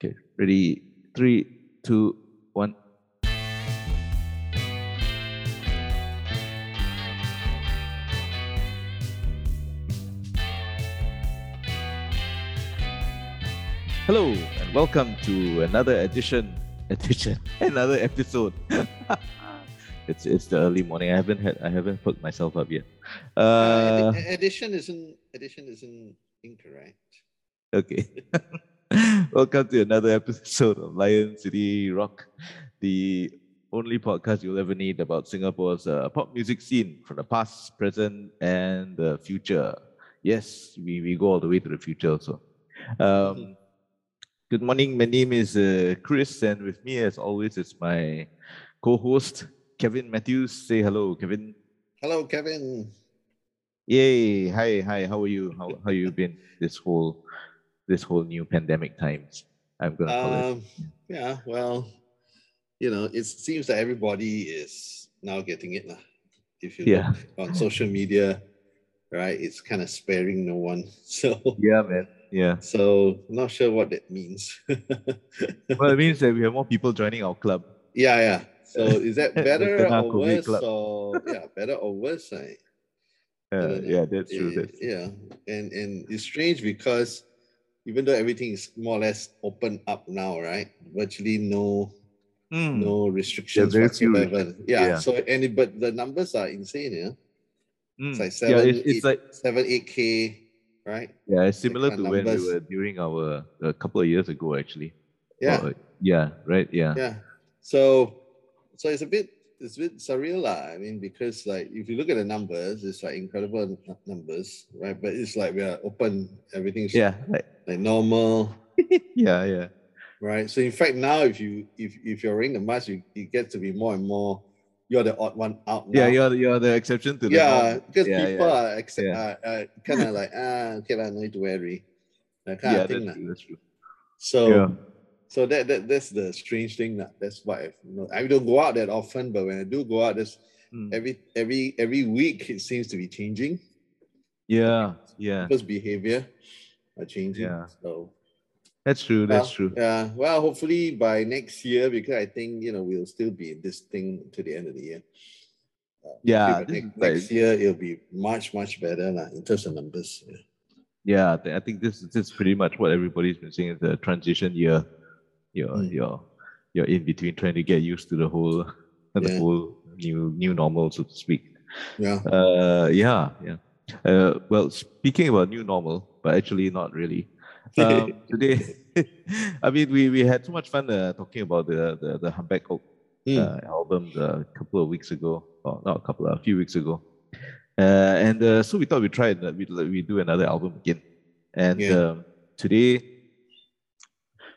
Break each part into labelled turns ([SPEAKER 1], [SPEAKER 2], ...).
[SPEAKER 1] Okay, ready? Three, two, one. Hello and welcome to another edition, edition, another episode. it's it's the early morning. I haven't had I haven't hooked myself up yet.
[SPEAKER 2] Uh,
[SPEAKER 1] Uh,
[SPEAKER 2] edi- addition isn't addition isn't incorrect.
[SPEAKER 1] Okay. Welcome to another episode of Lion City Rock, the only podcast you'll ever need about Singapore's uh, pop music scene from the past, present, and the future. Yes, we, we go all the way to the future also. Um, good morning. My name is uh, Chris, and with me, as always, is my co host, Kevin Matthews. Say hello, Kevin.
[SPEAKER 2] Hello, Kevin.
[SPEAKER 1] Yay! Hi, hi. How are you? How how you been this whole this whole new pandemic times? I'm gonna call it.
[SPEAKER 2] Um, yeah, well, you know, it seems that everybody is now getting it. lah. If you
[SPEAKER 1] Yeah.
[SPEAKER 2] look on social media, right, it's kind of sparing no one. So,
[SPEAKER 1] Yeah, man. Yeah.
[SPEAKER 2] so not sure what that means.
[SPEAKER 1] Well, it means that we have more people joining our club.
[SPEAKER 2] yeah, yeah. So is that better or worse?
[SPEAKER 1] club.
[SPEAKER 2] Or yeah, better or worse? I,
[SPEAKER 1] Uh, yeah, that's true. That's
[SPEAKER 2] yeah and and it's strange because even though everything is more or less open up now right virtually no
[SPEAKER 1] Mm.
[SPEAKER 2] no restrictions
[SPEAKER 1] very few
[SPEAKER 2] whatsoever yeah,
[SPEAKER 1] yeah.
[SPEAKER 2] so and it, but the numbers are insane yeah
[SPEAKER 1] Mm.
[SPEAKER 2] it's like
[SPEAKER 1] yeah,
[SPEAKER 2] seven
[SPEAKER 1] it's, it's
[SPEAKER 2] eight-
[SPEAKER 1] like
[SPEAKER 2] seven eight k right
[SPEAKER 1] yeah, it's similar to
[SPEAKER 2] kind of
[SPEAKER 1] when we were during our a couple of years ago, actually.
[SPEAKER 2] yeah
[SPEAKER 1] Or, yeah. Right. Yeah.
[SPEAKER 2] yeah so so it's a bit it's a bit surreal lah. i mean because like if you look at the numbers it's like incredible numbers right but it's like we are open everything's
[SPEAKER 1] Yeah. Like,
[SPEAKER 2] like normal
[SPEAKER 1] yeah. Yeah.
[SPEAKER 2] right? So in fact, now if you if if you're wearing the mask, you, you get to be more and more. You're the odd one out.
[SPEAKER 1] Yeah. You're the- you're the exception to the
[SPEAKER 2] yeah, because
[SPEAKER 1] Yeah,
[SPEAKER 2] people
[SPEAKER 1] yeah.
[SPEAKER 2] are accept,
[SPEAKER 1] Yeah.
[SPEAKER 2] uh, uh, kind of like ah okay lah, no need to worry, that kind
[SPEAKER 1] Yeah,
[SPEAKER 2] of thing
[SPEAKER 1] that's. That's true.
[SPEAKER 2] So
[SPEAKER 1] Yeah.
[SPEAKER 2] So that, that that's the strange thing lah. That's why I've, you know, I don't go out that often, but when I do go out, there's
[SPEAKER 1] Mm.
[SPEAKER 2] every every every week it seems to be changing.
[SPEAKER 1] Yeah. Yeah.
[SPEAKER 2] People's behavior are changing.
[SPEAKER 1] Yeah.
[SPEAKER 2] So
[SPEAKER 1] That's true. That's
[SPEAKER 2] Well,
[SPEAKER 1] true.
[SPEAKER 2] Yeah. Well, hopefully by next year, because I think you know we'll still be in this thing to the end of the year. Uh,
[SPEAKER 1] Yeah,
[SPEAKER 2] next, next year it'll be much much better lah, in terms of numbers. Yeah.
[SPEAKER 1] Yeah, I think this this is pretty much what everybody's been saying. is The transition year, you're
[SPEAKER 2] Mm.
[SPEAKER 1] you're you're in between trying to get used to the whole the whole new new normal, so to speak.
[SPEAKER 2] Yeah.
[SPEAKER 1] Uh, yeah, yeah. Uh, well, speaking about new normal, but actually not really. Um, today, I mean, we, we had so much fun uh, talking about the the, the Humpback Oak
[SPEAKER 2] Mm.
[SPEAKER 1] uh, album a couple of weeks ago, or not a couple, a few weeks ago. Uh, and uh, so we thought we'd try and uh, we'd, we do another album again. And
[SPEAKER 2] Yeah.
[SPEAKER 1] um, today,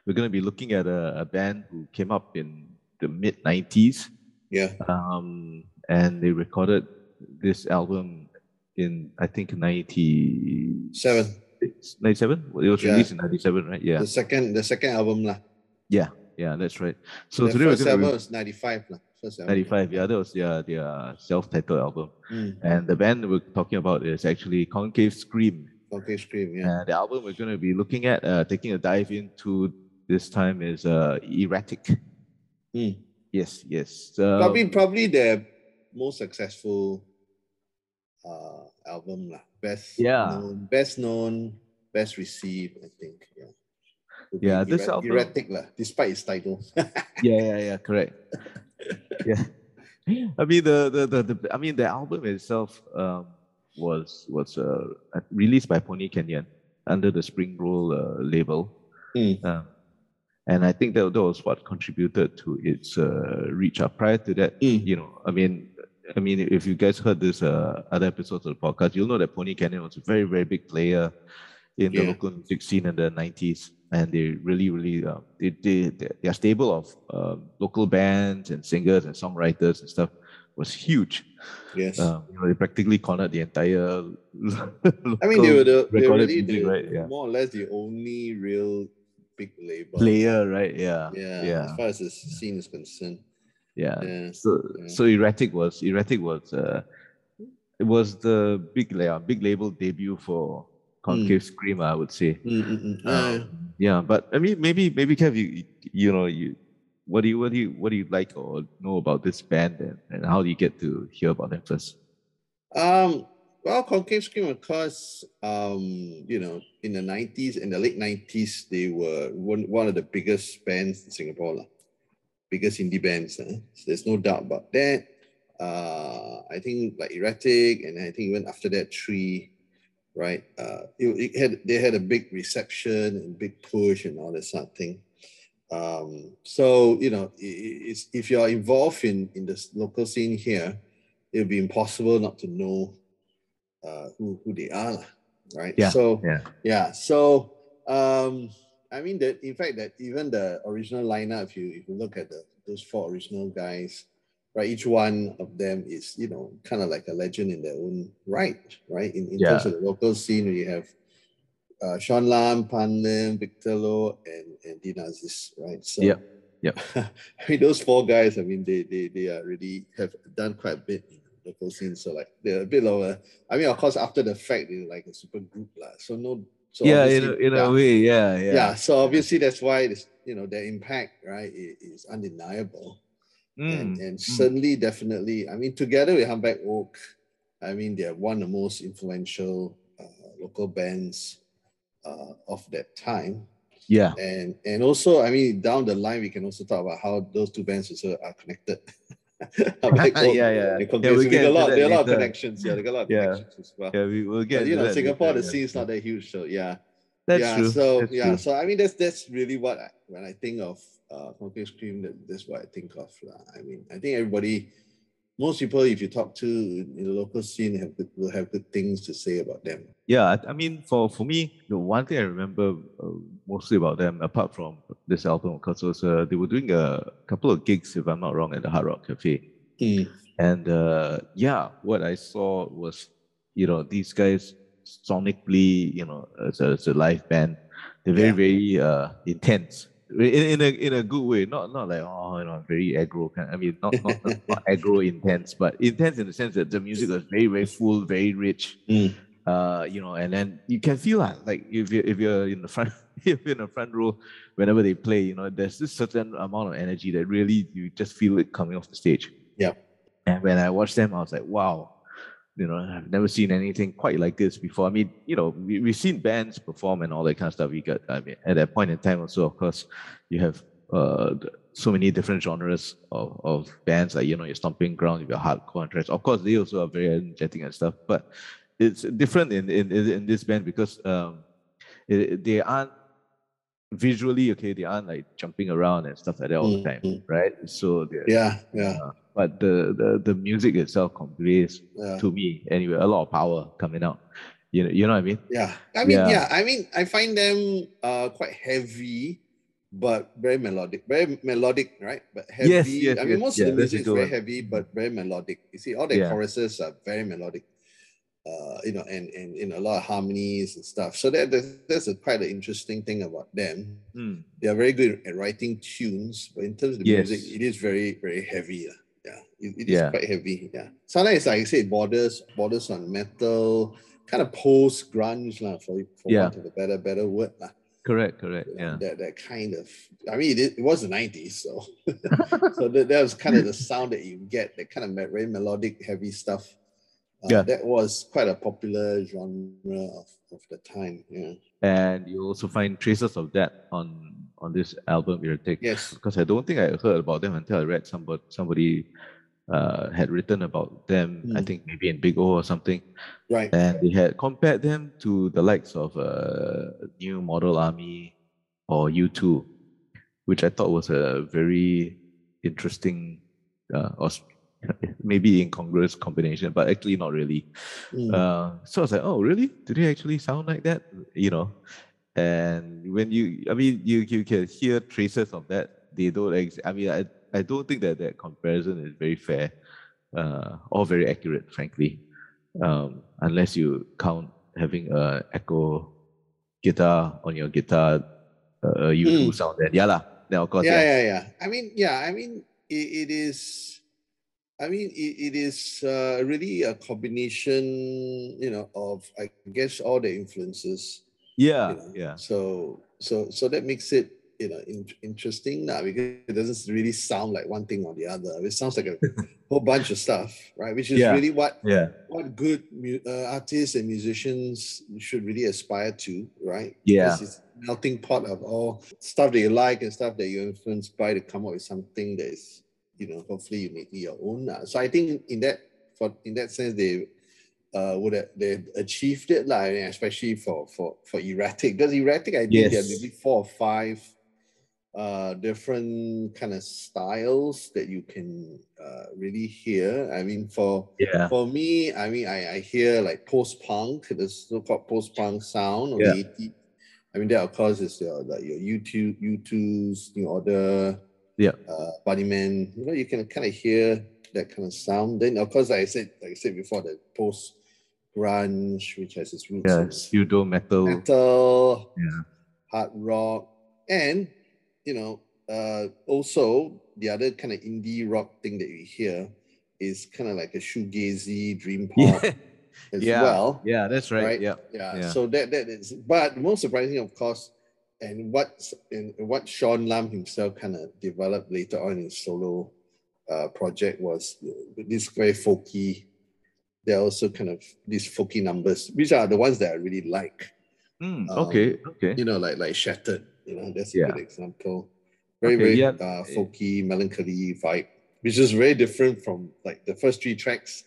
[SPEAKER 1] we're going to be looking at a, a band who came up in the mid 90s.
[SPEAKER 2] yeah.
[SPEAKER 1] Um, and they recorded this album in, I think, 90,
[SPEAKER 2] Seven.
[SPEAKER 1] 97? It was
[SPEAKER 2] Yeah.
[SPEAKER 1] released in 97, right? Yeah.
[SPEAKER 2] The second the second album lah.
[SPEAKER 1] Yeah. Yeah, that's right. So
[SPEAKER 2] the
[SPEAKER 1] today we're
[SPEAKER 2] first
[SPEAKER 1] going
[SPEAKER 2] was ninety five lah. First album.
[SPEAKER 1] 95, yeah, that was their, their self-titled album.
[SPEAKER 2] Mm.
[SPEAKER 1] And the band we're talking about is actually Concave Scream.
[SPEAKER 2] Concave Scream. Yeah.
[SPEAKER 1] And the album we're going to be looking at, uh, taking a dive into this time is uh, Erratic.
[SPEAKER 2] Mm.
[SPEAKER 1] Yes, yes. Um,
[SPEAKER 2] probably probably their most successful uh album lah. Best
[SPEAKER 1] Yeah.
[SPEAKER 2] known, best known, best received, I think. Yeah.
[SPEAKER 1] Yeah, this
[SPEAKER 2] errat-
[SPEAKER 1] album-
[SPEAKER 2] erratic lah, despite its title.
[SPEAKER 1] yeah, yeah, yeah, correct. yeah. I mean the, the the the I mean the album itself um, was was uh, released by Pony Canyon under the Spring Roll uh, label.
[SPEAKER 2] Mm.
[SPEAKER 1] Um, and I think that, that was what contributed to its uh, reach. up. prior to that,
[SPEAKER 2] Mm.
[SPEAKER 1] you know, I mean, I mean, if you guys heard this uh, other episodes of the podcast, you'll know that Pony Canyon was a very, very big player in the local music scene in the '90s, and they really, really, uh, they, they, their stable of um, local bands and singers and songwriters and stuff was huge.
[SPEAKER 2] Yes.
[SPEAKER 1] Um, you know, they practically cornered the entire.
[SPEAKER 2] I mean, they were the they were really the,
[SPEAKER 1] right? Yeah.
[SPEAKER 2] more or less the only real big label.
[SPEAKER 1] player, right? Yeah,
[SPEAKER 2] Yeah,
[SPEAKER 1] yeah.
[SPEAKER 2] As far as the scene is concerned.
[SPEAKER 1] yeah.
[SPEAKER 2] Yeah.
[SPEAKER 1] So,
[SPEAKER 2] yeah.
[SPEAKER 1] so erratic was erratic was uh, it was the big la- big label debut for concave scream, I would say.
[SPEAKER 2] Mm, mm, mm. Uh,
[SPEAKER 1] yeah, but I mean, maybe maybe Kev, you you know you. What do you what do you what do you like or know about this band and, and how do you get to hear about them first?
[SPEAKER 2] Um, well, Concave Scream, of course, um, you know, in the 90s, in the late 90s, they were one, one of the biggest bands in Singapore, lah. biggest indie bands. So there's no doubt about that. Uh, I think like Erratic, and I think even after that, Tree, right? Uh, it, it had they had a big reception and big push and all that sort of thing. Um, so you know, i- i- it's, if you're involved in in the local scene here, it would be impossible not to know uh, who who they are, right?
[SPEAKER 1] Yeah,
[SPEAKER 2] So
[SPEAKER 1] yeah.
[SPEAKER 2] yeah. So um, I mean that in fact that even the original lineup, if you if you look at the those four original guys, right? Each one of them is you know kind of like a legend in their own right, right? In, in terms of the local scene, we have uh, Sean Lam, Pan Lim, Victor Loh, and and Dean Aziz, right? So
[SPEAKER 1] yeah, yeah.
[SPEAKER 2] I mean, those four guys. I mean, they they they are really have done quite a bit in local scene. So like they're a bit of a. I mean, of course, after the fact, they're like a super group, lah. So no. So
[SPEAKER 1] yeah, in a, in
[SPEAKER 2] yeah.
[SPEAKER 1] a way, yeah, yeah.
[SPEAKER 2] Yeah. So obviously that's why this, you know, their impact, right, is undeniable. And,
[SPEAKER 1] Mm,
[SPEAKER 2] and
[SPEAKER 1] mm.
[SPEAKER 2] certainly, definitely, I mean, together with Humpback Oak, I mean, they're one of the most influential uh, local bands uh, of that time.
[SPEAKER 1] yeah,
[SPEAKER 2] And and also, I mean, down the line, we can also talk about how those two bands also are connected.
[SPEAKER 1] Yeah, yeah.
[SPEAKER 2] and
[SPEAKER 1] Yeah,
[SPEAKER 2] So
[SPEAKER 1] get
[SPEAKER 2] a lot, there are a lot of connections. Yeah, there are a lot of
[SPEAKER 1] Yeah.
[SPEAKER 2] connections as well.
[SPEAKER 1] yeah. We will get.
[SPEAKER 2] But you know, Singapore, the scene's not that huge, so yeah
[SPEAKER 1] That's
[SPEAKER 2] yeah,
[SPEAKER 1] true.
[SPEAKER 2] so
[SPEAKER 1] that's
[SPEAKER 2] yeah,
[SPEAKER 1] true.
[SPEAKER 2] so I mean that's that's really what I, when I think of uh concave scream, that, that's what I think of. lah. I mean, I think everybody, most people, if you talk to in the local scene, have good, will have good things to say about them.
[SPEAKER 1] Yeah, I, I mean, for for me, the one thing I remember uh, mostly about them, apart from this album, of course, was uh, they were doing a couple of gigs, if I'm not wrong, at the Hard Rock Cafe. And uh, yeah, what I saw was, you know, these guys sonically, you know, as a, as a live band, they're very,
[SPEAKER 2] Yeah.
[SPEAKER 1] very uh, intense. In, in a in a good way, not not like oh you know very aggro kind. I mean not not, not aggro intense, but intense in the sense that the music was very very full, very rich.
[SPEAKER 2] Mm.
[SPEAKER 1] Uh, you know, and then you can feel that like if you if you're in the front if you're in the front row, whenever they play, you know, there's this certain amount of energy that really you just feel it coming off the stage.
[SPEAKER 2] Yeah.
[SPEAKER 1] And when I watched them, I was like, wow, you know, I've never seen anything quite like this before. I mean, you know, we, we've seen bands perform and all that kind of stuff. We got, I mean, at that point in time also, of course, you have uh, so many different genres of, of bands, like, you know, your stomping ground, got hardcore and thrash. Of course, they also are very energetic and stuff, but it's different in, in, in this band because um, it, they aren't visually, okay, they aren't like jumping around and stuff like that all the time,
[SPEAKER 2] Mhm.
[SPEAKER 1] right? So,
[SPEAKER 2] Yeah, yeah,
[SPEAKER 1] but the, the, the music itself conveys
[SPEAKER 2] yeah.
[SPEAKER 1] to me anyway a lot of power coming out you know you know what i mean
[SPEAKER 2] Yeah, I mean,
[SPEAKER 1] Yeah.
[SPEAKER 2] yeah. I mean, I find them uh quite heavy, but very melodic, very melodic, right? But heavy.
[SPEAKER 1] Yes, yes,
[SPEAKER 2] I mean,
[SPEAKER 1] yes.
[SPEAKER 2] most
[SPEAKER 1] Yeah,
[SPEAKER 2] of the music is very
[SPEAKER 1] one.
[SPEAKER 2] heavy, but very melodic. You see, all the
[SPEAKER 1] Yeah.
[SPEAKER 2] choruses are very melodic. Uh, you know, and and in a lot of harmonies and stuff. So that that's, that's a quite an interesting thing about them.
[SPEAKER 1] Mm.
[SPEAKER 2] They are very good at writing tunes, but in terms of the
[SPEAKER 1] Yes.
[SPEAKER 2] music, it is very very heavy. lah. It, it is
[SPEAKER 1] Yeah.
[SPEAKER 2] quite heavy. Yeah, sometimes like I say, borders borders on metal, kind of post grunge lah, for for
[SPEAKER 1] Yeah.
[SPEAKER 2] want of a better better word lah.
[SPEAKER 1] correct correct yeah
[SPEAKER 2] That that kind of. I mean, it, is- it was the nineties, so so that, that was kind of the sound that you get, that kind of very melodic, heavy stuff. Uh,
[SPEAKER 1] Yeah.
[SPEAKER 2] that was quite a popular genre of, of the time. Yeah.
[SPEAKER 1] and you also find traces of that on on this album Erratic.
[SPEAKER 2] Yes.
[SPEAKER 1] because i don't think i heard about them until i read somebody somebody uh, had written about them i
[SPEAKER 2] Mm.
[SPEAKER 1] think maybe in big o or something
[SPEAKER 2] Right.
[SPEAKER 1] and they had compared them to the likes of uh, New Model Army or U2, which I thought was a very interesting uh, or maybe incongruous combination, but actually not really.
[SPEAKER 2] Mm.
[SPEAKER 1] Uh, so I was like, oh, really? Do they actually sound like that? You know, and when you, I mean, you you can hear traces of that. They don't. Ex- I mean, I I don't think that that comparison is very fair, uh, or very accurate, frankly, um, unless you count having a echo guitar on your guitar, uh, U2
[SPEAKER 2] Mm.
[SPEAKER 1] sound. Then yeah lah. Then of course,
[SPEAKER 2] yeah,
[SPEAKER 1] yeah.
[SPEAKER 2] yeah, yeah. I mean, yeah, I mean, it, it is. I mean, it, it is uh, really a combination, you know, of I guess all the influences.
[SPEAKER 1] Yeah,
[SPEAKER 2] you know.
[SPEAKER 1] yeah.
[SPEAKER 2] So so so that makes it you know in, interesting now because it doesn't really sound like one thing or the other. It sounds like a whole bunch of stuff, right? Which is
[SPEAKER 1] Yeah.
[SPEAKER 2] really what
[SPEAKER 1] Yeah.
[SPEAKER 2] what good mu- uh, artists and musicians should really aspire to, right?
[SPEAKER 1] Yeah.
[SPEAKER 2] It's a melting pot of all stuff that you like and stuff that you're influenced by to come up with something that is, you know, hopefully uniquely your own. lah. So I think in that for in that sense they uh, would have they achieved it, like, especially for for for erratic. Because erratic, I think there are
[SPEAKER 1] Yes.
[SPEAKER 2] maybe four or five uh different kind of styles that you can uh really hear. I mean for
[SPEAKER 1] Yeah.
[SPEAKER 2] for me, I mean, I, I hear like post punk, the so-called post punk sound of
[SPEAKER 1] Yeah.
[SPEAKER 2] the 80s. I mean, that of course is your like your YouTube, U2's New Order,
[SPEAKER 1] Yeah.
[SPEAKER 2] uh, Bunnymen. You know, you can kind of hear that kind of sound. Then of course, like I said, like I said before, the post grunge, which has its roots
[SPEAKER 1] Yeah. Pseudo metal.
[SPEAKER 2] metal,
[SPEAKER 1] Yeah.
[SPEAKER 2] hard rock, and you know, uh, also the other kind of indie rock thing that you hear is kind of like a shoegazy dream pop
[SPEAKER 1] Yeah.
[SPEAKER 2] as
[SPEAKER 1] yeah.
[SPEAKER 2] well.
[SPEAKER 1] Yeah, that's right.
[SPEAKER 2] right?
[SPEAKER 1] Yeah.
[SPEAKER 2] Yeah.
[SPEAKER 1] Yeah.
[SPEAKER 2] So that that is, but most surprising, of course, and what and what Sean Lam himself kind of developed later on in his solo uh, project was this very folky. There are also kind of these folky numbers, which are the ones that I really like.
[SPEAKER 1] Mm,
[SPEAKER 2] Um,
[SPEAKER 1] okay. Okay.
[SPEAKER 2] You know, like like Shattered. You know, that's a
[SPEAKER 1] Yeah.
[SPEAKER 2] good example. Very
[SPEAKER 1] Okay,
[SPEAKER 2] very
[SPEAKER 1] yeah.
[SPEAKER 2] uh, folky, melancholy vibe, which is very different from like the first three tracks,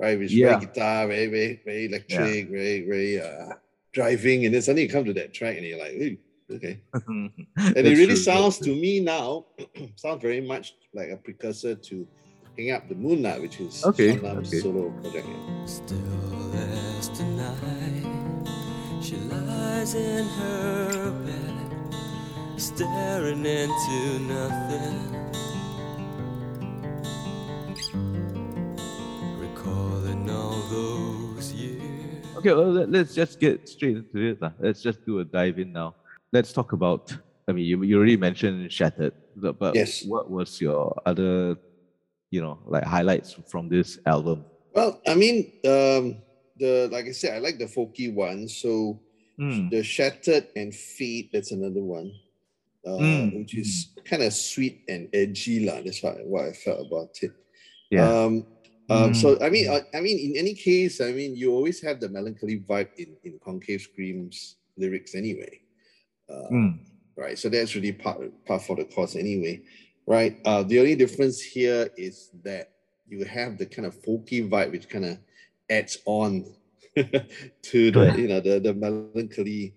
[SPEAKER 2] right? Which is
[SPEAKER 1] Yeah.
[SPEAKER 2] very guitar, very very very electric, very very uh, driving, and then suddenly you come to that track and you're like, "Ooh, okay. And it really sounds to me now sounds very much like a precursor to Hang Up the Moonlight, which is
[SPEAKER 1] Okay,
[SPEAKER 2] Sean
[SPEAKER 1] okay.
[SPEAKER 2] solo project.
[SPEAKER 3] Still as tonight, she lies in her bed, staring into nothing. Recalling all those years.
[SPEAKER 1] Okay, well, let, us just get straight into it. lah. Let's just do a dive in now. Let's talk about. I mean, you, you already mentioned Shattered, but but
[SPEAKER 2] Yes.
[SPEAKER 1] what was your other, you know, like highlights from this album?
[SPEAKER 2] Well, I mean, um, the like I said, I like the folky one. So
[SPEAKER 1] Mm,
[SPEAKER 2] the Shattered and Fate, that's another one. Uh,
[SPEAKER 1] Mm.
[SPEAKER 2] which is kind of sweet and edgy, lah. That's what, what I felt about it.
[SPEAKER 1] yeah.
[SPEAKER 2] Um, um,
[SPEAKER 1] Mm.
[SPEAKER 2] so I mean, I, I mean, in any case, I mean, you always have the melancholy vibe in in Concave Scream's lyrics anyway. Uh,
[SPEAKER 1] Mm,
[SPEAKER 2] right? So that's really part part for the course anyway, right? Uh, the only difference here is that you have the kind of folky vibe, which kind of adds on to the you know the the melancholy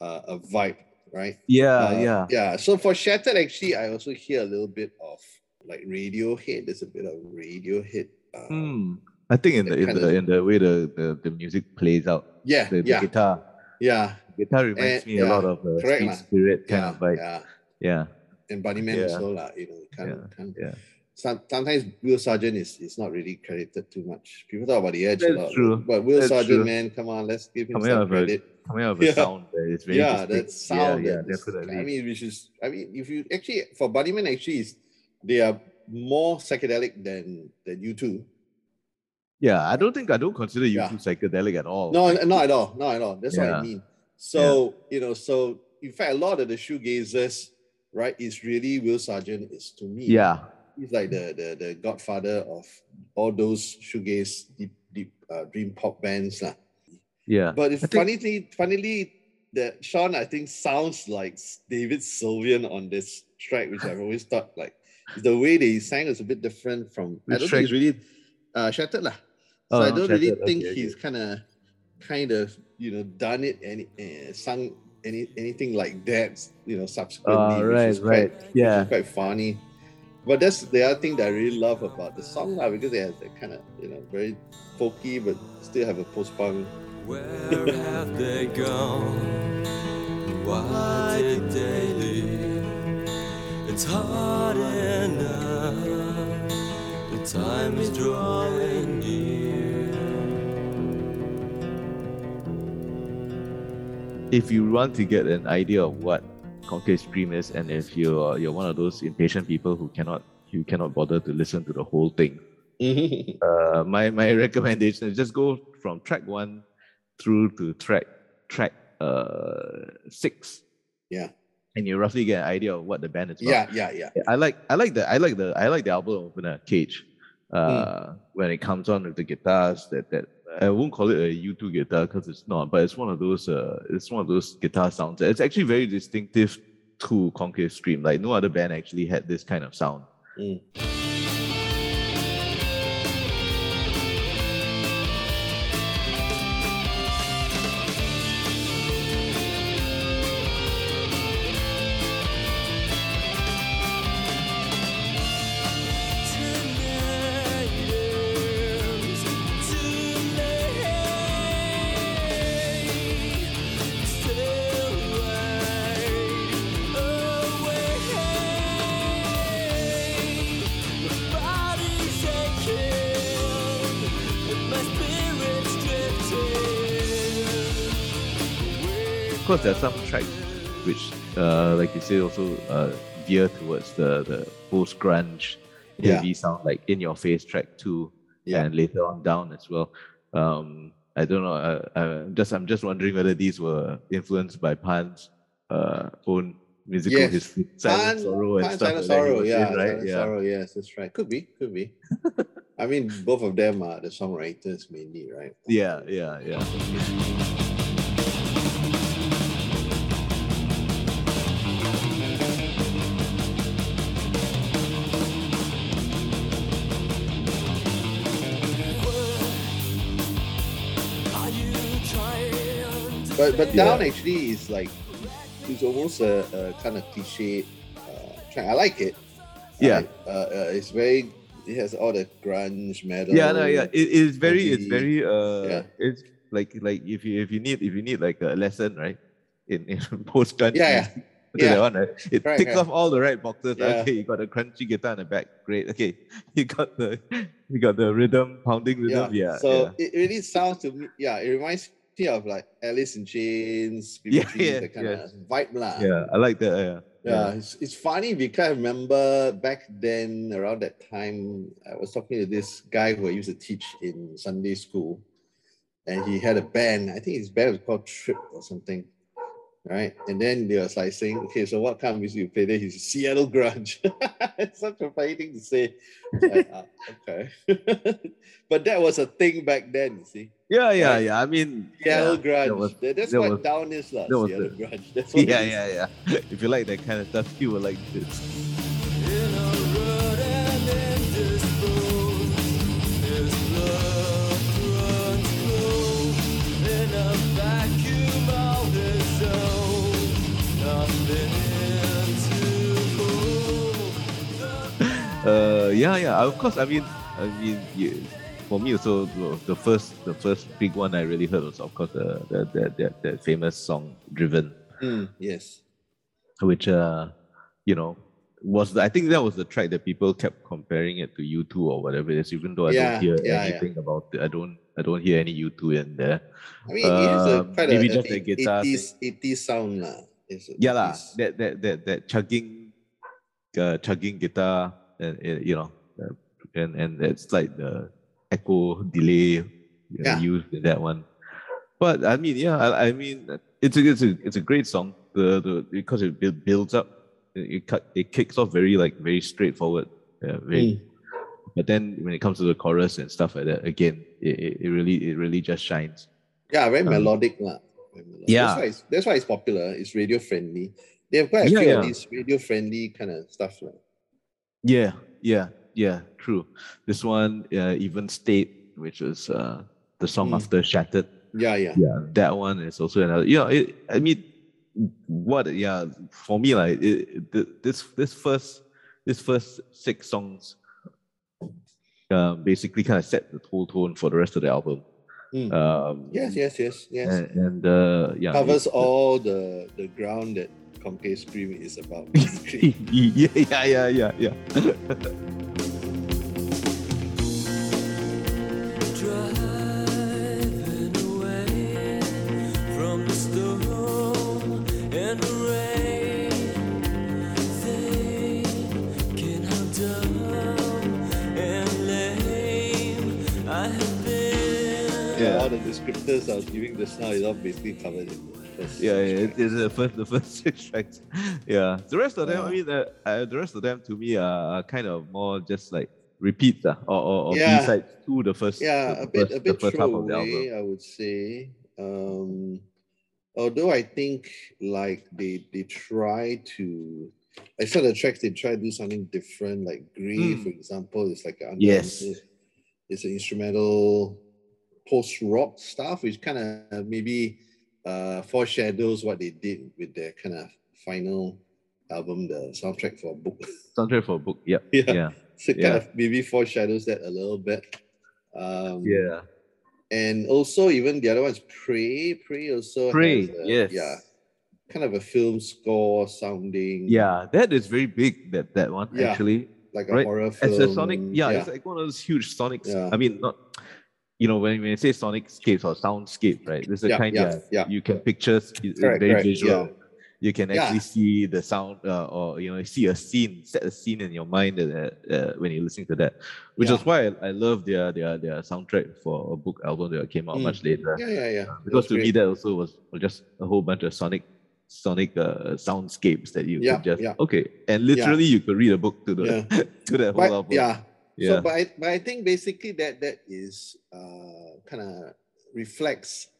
[SPEAKER 2] uh, uh, vibe, right?
[SPEAKER 1] yeah,
[SPEAKER 2] Uh,
[SPEAKER 1] yeah.
[SPEAKER 2] yeah. So for Shattered, actually, I also hear a little bit of like Radiohead. There's a bit of Radiohead. Uh,
[SPEAKER 1] Mm. I think in the in the
[SPEAKER 2] of-
[SPEAKER 1] in the way the, the, the music plays out,
[SPEAKER 2] Yeah,
[SPEAKER 1] the, the
[SPEAKER 2] yeah,
[SPEAKER 1] guitar,
[SPEAKER 2] yeah,
[SPEAKER 1] guitar reminds
[SPEAKER 2] Eh,
[SPEAKER 1] me a lot
[SPEAKER 2] yeah,
[SPEAKER 1] of the
[SPEAKER 2] correct
[SPEAKER 1] Spirit kind
[SPEAKER 2] yeah,
[SPEAKER 1] of like.
[SPEAKER 2] yeah.
[SPEAKER 1] Yeah,
[SPEAKER 2] And Bunnymen
[SPEAKER 1] Yeah.
[SPEAKER 2] also, lah. You know, can't,
[SPEAKER 1] Yeah,
[SPEAKER 2] can't
[SPEAKER 1] yeah.
[SPEAKER 2] Some, sometimes Will Sergeant is, is not really credited too much. People talk about the edge a lot,
[SPEAKER 1] true.
[SPEAKER 2] but Will
[SPEAKER 1] That's
[SPEAKER 2] Sergeant,
[SPEAKER 1] true.
[SPEAKER 2] man, come on, let's give him
[SPEAKER 1] Coming
[SPEAKER 2] some
[SPEAKER 1] of a-
[SPEAKER 2] credit.
[SPEAKER 1] coming out of a
[SPEAKER 2] Yeah.
[SPEAKER 1] sound that is very
[SPEAKER 2] yeah, that sound.
[SPEAKER 1] Yeah, yeah,
[SPEAKER 2] that is-
[SPEAKER 1] definitely.
[SPEAKER 2] I mean, which is, I mean, if you actually for Bunnymen, actually, is they are more psychedelic than than U2.
[SPEAKER 1] yeah, I don't think I don't consider you
[SPEAKER 2] Yeah.
[SPEAKER 1] two psychedelic at all.
[SPEAKER 2] No, not at all. Not at all. That's what I mean. So you know, so in fact, a lot of the shoegazers, right, is really Will Sergeant is to me.
[SPEAKER 1] Yeah,
[SPEAKER 2] he's like the the, the godfather of all those shoegaze deep deep uh, dream pop bands lah.
[SPEAKER 1] yeah.
[SPEAKER 2] But it's
[SPEAKER 1] I think-
[SPEAKER 2] funnily funnily that Sean I think sounds like David Sylvian on this track, which I've always thought like the way they sang is a bit different from. I don't
[SPEAKER 1] track?
[SPEAKER 2] think it's really uh, shattered lah. So
[SPEAKER 1] Oh,
[SPEAKER 2] I don't really think
[SPEAKER 1] okay,
[SPEAKER 2] he's kind of kind of you know done it any uh, sung any anything like that you know subsequently.
[SPEAKER 1] Oh,
[SPEAKER 2] which
[SPEAKER 1] right,
[SPEAKER 2] quite-
[SPEAKER 1] right.
[SPEAKER 2] which
[SPEAKER 1] Yeah.
[SPEAKER 2] is quite funny. But that's the other thing that I really love about the song lah, because it has that kind of you know very folky but still have a post punk.
[SPEAKER 3] Where have they gone? Why did they leave? It's hard enough. The time is drawing near.
[SPEAKER 1] if you want to get an idea of what concave scream is, and if you're you're one of those impatient people who cannot you cannot bother to listen to the whole thing, uh, my my recommendation is just go from track one through to track track uh six.
[SPEAKER 2] Yeah.
[SPEAKER 1] And you roughly get an idea of what the band is about.
[SPEAKER 2] yeah, yeah, yeah.
[SPEAKER 1] I like I like the I like the I like the album opener Cage. Uh, when it comes on with the guitars that that I won't call it a U2 guitar because it's not, but it's one of those uh it's one of those guitar sounds. It's actually very distinctive to Concave Scream. Like no other band actually had this kind of sound.
[SPEAKER 2] Mm.
[SPEAKER 1] Course, there are some tracks which, uh, like you say, also uh, veer towards the the post grunge
[SPEAKER 2] Yeah.
[SPEAKER 1] heavy sound, like in your face track two,
[SPEAKER 2] Yeah.
[SPEAKER 1] and later on down as well. Um, I don't know. Uh, uh, just I'm just wondering whether these were influenced by Pan's uh, own musical
[SPEAKER 2] Yes.
[SPEAKER 1] history, Silent
[SPEAKER 2] Pan-
[SPEAKER 1] Sorrow and
[SPEAKER 2] Pan
[SPEAKER 1] stuff
[SPEAKER 2] Silent Sorrow, yeah,
[SPEAKER 1] in, right?
[SPEAKER 2] Silent
[SPEAKER 1] yeah.
[SPEAKER 2] Sorrow, yes, that's right. Could be, could be. I mean, both of them are the songwriters mainly, right?
[SPEAKER 1] Yeah, yeah, yeah.
[SPEAKER 2] But but
[SPEAKER 1] Yeah.
[SPEAKER 2] down actually is like it's almost a, a kind of cliche uh, track. I like it.
[SPEAKER 1] Yeah.
[SPEAKER 2] like- uh, uh, it's very. It has all the grunge metal.
[SPEAKER 1] Yeah, no, yeah. It is very, it's very uh
[SPEAKER 2] Yeah.
[SPEAKER 1] it's like like if you if you need if you need like a lesson, right? In in post grunge.
[SPEAKER 2] Yeah, yeah. Yeah.
[SPEAKER 1] That one, right? It
[SPEAKER 2] Right,
[SPEAKER 1] ticks
[SPEAKER 2] right.
[SPEAKER 1] off all the right boxes.
[SPEAKER 2] Yeah.
[SPEAKER 1] Okay, you got the crunchy guitar in the back. Great. Okay. You got the you got the rhythm, pounding rhythm. Yeah.
[SPEAKER 2] So it really sounds to me. Yeah, it reminds of like Alice in Chains, people
[SPEAKER 1] Yeah, yeah,
[SPEAKER 2] that kind
[SPEAKER 1] yeah.
[SPEAKER 2] of vibe
[SPEAKER 1] yeah. yeah, I like that. Yeah.
[SPEAKER 2] Yeah, it's, it's funny because I remember back then, around that time, I was talking to this guy who I used to teach in Sunday school, and he had a band. I think his band was called Trip or something, right? And then they was like saying, "Okay, so what kind of music you play?" Then he's Seattle grunge. it's such a funny thing to say. Like, ah, okay, but that was a thing back then. You see,
[SPEAKER 1] Yeah, yeah, yeah. I mean,
[SPEAKER 2] Seattle
[SPEAKER 1] yeah,
[SPEAKER 2] grunge.
[SPEAKER 1] that was-
[SPEAKER 2] that's
[SPEAKER 1] that
[SPEAKER 2] what
[SPEAKER 1] was-
[SPEAKER 2] down is, lah.
[SPEAKER 1] was
[SPEAKER 2] Seattle grunge. That's what
[SPEAKER 1] yeah, yeah, yeah. If you like that kind of stuff, you will like this. Uh, yeah, yeah. Of course. I mean, I mean, you, for me also, the- first, the first big one I really heard was, of course, the the the, the, famous song "Driven,"
[SPEAKER 2] Mm, yes.
[SPEAKER 1] which, uh, you know, was the, I think that was the track that people kept comparing it to U2 or whatever it is. Even though I
[SPEAKER 2] Yeah,
[SPEAKER 1] don't hear
[SPEAKER 2] yeah, yeah.
[SPEAKER 1] anything about it, I don't, I don't hear any U2 in there.
[SPEAKER 2] I mean, it is a
[SPEAKER 1] Um,
[SPEAKER 2] quite
[SPEAKER 1] maybe
[SPEAKER 2] a,
[SPEAKER 1] just
[SPEAKER 2] a,
[SPEAKER 1] the guitar
[SPEAKER 2] 80s, 80s sound. It's
[SPEAKER 1] Yeah,
[SPEAKER 2] it's-
[SPEAKER 1] That that that that chugging, uh, chugging guitar, and uh, you know, uh, and and it's like the echo delay you know,
[SPEAKER 2] Yeah.
[SPEAKER 1] used in that one. But I mean, yeah, I, I mean, it's a it's a it's a great song. The the because it build, builds up, it it, cut, it kicks off very like very straightforward. Yeah, very.
[SPEAKER 2] Mm.
[SPEAKER 1] But then when it comes to the chorus and stuff like that, again, it, it, really it really just shines.
[SPEAKER 2] Yeah, very
[SPEAKER 1] Um,
[SPEAKER 2] melodic. Very melodic.
[SPEAKER 1] Yeah.
[SPEAKER 2] That's why, it's, that's why it's popular. It's radio friendly. They have quite a
[SPEAKER 1] Yeah,
[SPEAKER 2] few
[SPEAKER 1] yeah.
[SPEAKER 2] of these radio friendly kind of stuff. lah.
[SPEAKER 1] Yeah, yeah, yeah, true. This one, uh, even State, which is uh, the song
[SPEAKER 2] Mm.
[SPEAKER 1] after Shattered.
[SPEAKER 2] Yeah, yeah.
[SPEAKER 1] Yeah, that one is also another. Yeah, it, I mean, what? Yeah, for me, like it, it- this this first this first six songs, uh, basically kind of set the whole tone for the rest of the album.
[SPEAKER 2] Mm.
[SPEAKER 1] Um,
[SPEAKER 2] Yes, yes, yes, yes.
[SPEAKER 1] And, and uh, yeah,
[SPEAKER 2] Covers all the the ground that Concave Scream is about.
[SPEAKER 1] yeah yeah, yeah, yeah, yeah.
[SPEAKER 3] yeah.
[SPEAKER 2] all the descriptors I was giving just now is all basically covered in
[SPEAKER 1] yeah, yeah, it is the first the first six tracks. Yeah, the rest of them, I
[SPEAKER 2] Yeah.
[SPEAKER 1] mean, uh, uh, the rest of them to me are, kind of more just like repeats uh, or or, or
[SPEAKER 2] Yeah.
[SPEAKER 1] B-sides to the first.
[SPEAKER 2] yeah,
[SPEAKER 1] the
[SPEAKER 2] a bit
[SPEAKER 1] first,
[SPEAKER 2] a bit
[SPEAKER 1] first half of the
[SPEAKER 2] throwaway. I would say. Um, although I think like they they try to, like some of the tracks they try to do something different. Like Grey,
[SPEAKER 1] Mm.
[SPEAKER 2] for example, it's like a
[SPEAKER 1] Yes.
[SPEAKER 2] it's an instrumental post rock stuff, which kind of maybe uh foreshadows what they did with their kind of final album, the soundtrack for a book.
[SPEAKER 1] Soundtrack for a book. Yep.
[SPEAKER 2] yeah.
[SPEAKER 1] Yeah.
[SPEAKER 2] So
[SPEAKER 1] Yeah.
[SPEAKER 2] kind of maybe foreshadows that a little bit. Um,
[SPEAKER 1] Yeah.
[SPEAKER 2] and also even the other one's Pray. Pray also
[SPEAKER 1] Pray.
[SPEAKER 2] has a-
[SPEAKER 1] Yes.
[SPEAKER 2] yeah, kind of a film score sounding.
[SPEAKER 1] Yeah, that is very big. That that one
[SPEAKER 2] Yeah.
[SPEAKER 1] actually.
[SPEAKER 2] like a
[SPEAKER 1] right.
[SPEAKER 2] horror film.
[SPEAKER 1] As a Sonic, yeah, it's like one of those huge Sonic.
[SPEAKER 2] Yeah.
[SPEAKER 1] I mean, not. You know, when, when you say Sonic scapes or soundscape, right? This is
[SPEAKER 2] Yeah,
[SPEAKER 1] kind
[SPEAKER 2] yeah, yeah.
[SPEAKER 1] you can picture it's
[SPEAKER 2] Correct,
[SPEAKER 1] very
[SPEAKER 2] correct,
[SPEAKER 1] visual.
[SPEAKER 2] yeah.
[SPEAKER 1] You can
[SPEAKER 2] Yeah.
[SPEAKER 1] actually see the sound, uh, or you know, see a scene, set a scene in your mind uh, uh, when you're listening to that. Which
[SPEAKER 2] Yeah.
[SPEAKER 1] is why I, I love their their their soundtrack for a book album that came out
[SPEAKER 2] Mm.
[SPEAKER 1] much later.
[SPEAKER 2] yeah, yeah, yeah.
[SPEAKER 1] Because to
[SPEAKER 2] That's
[SPEAKER 1] me, that also was just a whole bunch of Sonic Sonic uh, soundscapes that you
[SPEAKER 2] Yeah,
[SPEAKER 1] could just
[SPEAKER 2] yeah.
[SPEAKER 1] okay, and literally you could read a book to the
[SPEAKER 2] Yeah.
[SPEAKER 1] to that whole
[SPEAKER 2] but,
[SPEAKER 1] album.
[SPEAKER 2] yeah.
[SPEAKER 1] Yeah.
[SPEAKER 2] So, but I, but I think basically that that is uh, kind of reflects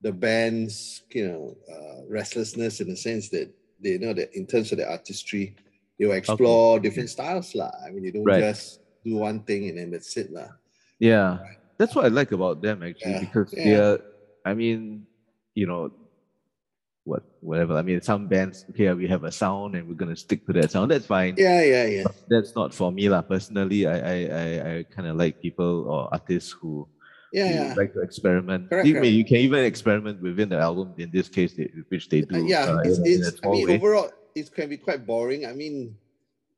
[SPEAKER 2] the band's you know uh, restlessness in the sense that they know that in terms of the artistry, they will explore different styles lah. I mean, they don't
[SPEAKER 1] Right.
[SPEAKER 2] just do one thing and then that's it lah.
[SPEAKER 1] Yeah, that's what I like about them actually
[SPEAKER 2] Yeah,
[SPEAKER 1] because
[SPEAKER 2] yeah.
[SPEAKER 1] they're. I mean, you know, what whatever. I mean, some bands okay, we have a sound and we're gonna stick to that sound. That's fine.
[SPEAKER 2] Yeah, yeah, yeah.
[SPEAKER 1] But that's not for me lah. Personally, I I I, I kind of like people or artists who,
[SPEAKER 2] Yeah, yeah.
[SPEAKER 1] like to experiment.
[SPEAKER 2] Correct,
[SPEAKER 1] you, mean, you can even experiment within the album. In this case, they, which they do.
[SPEAKER 2] Uh, yeah,
[SPEAKER 1] uh,
[SPEAKER 2] it's,
[SPEAKER 1] in, a- in
[SPEAKER 2] I mean,
[SPEAKER 1] way.
[SPEAKER 2] overall, it can be quite boring. I mean,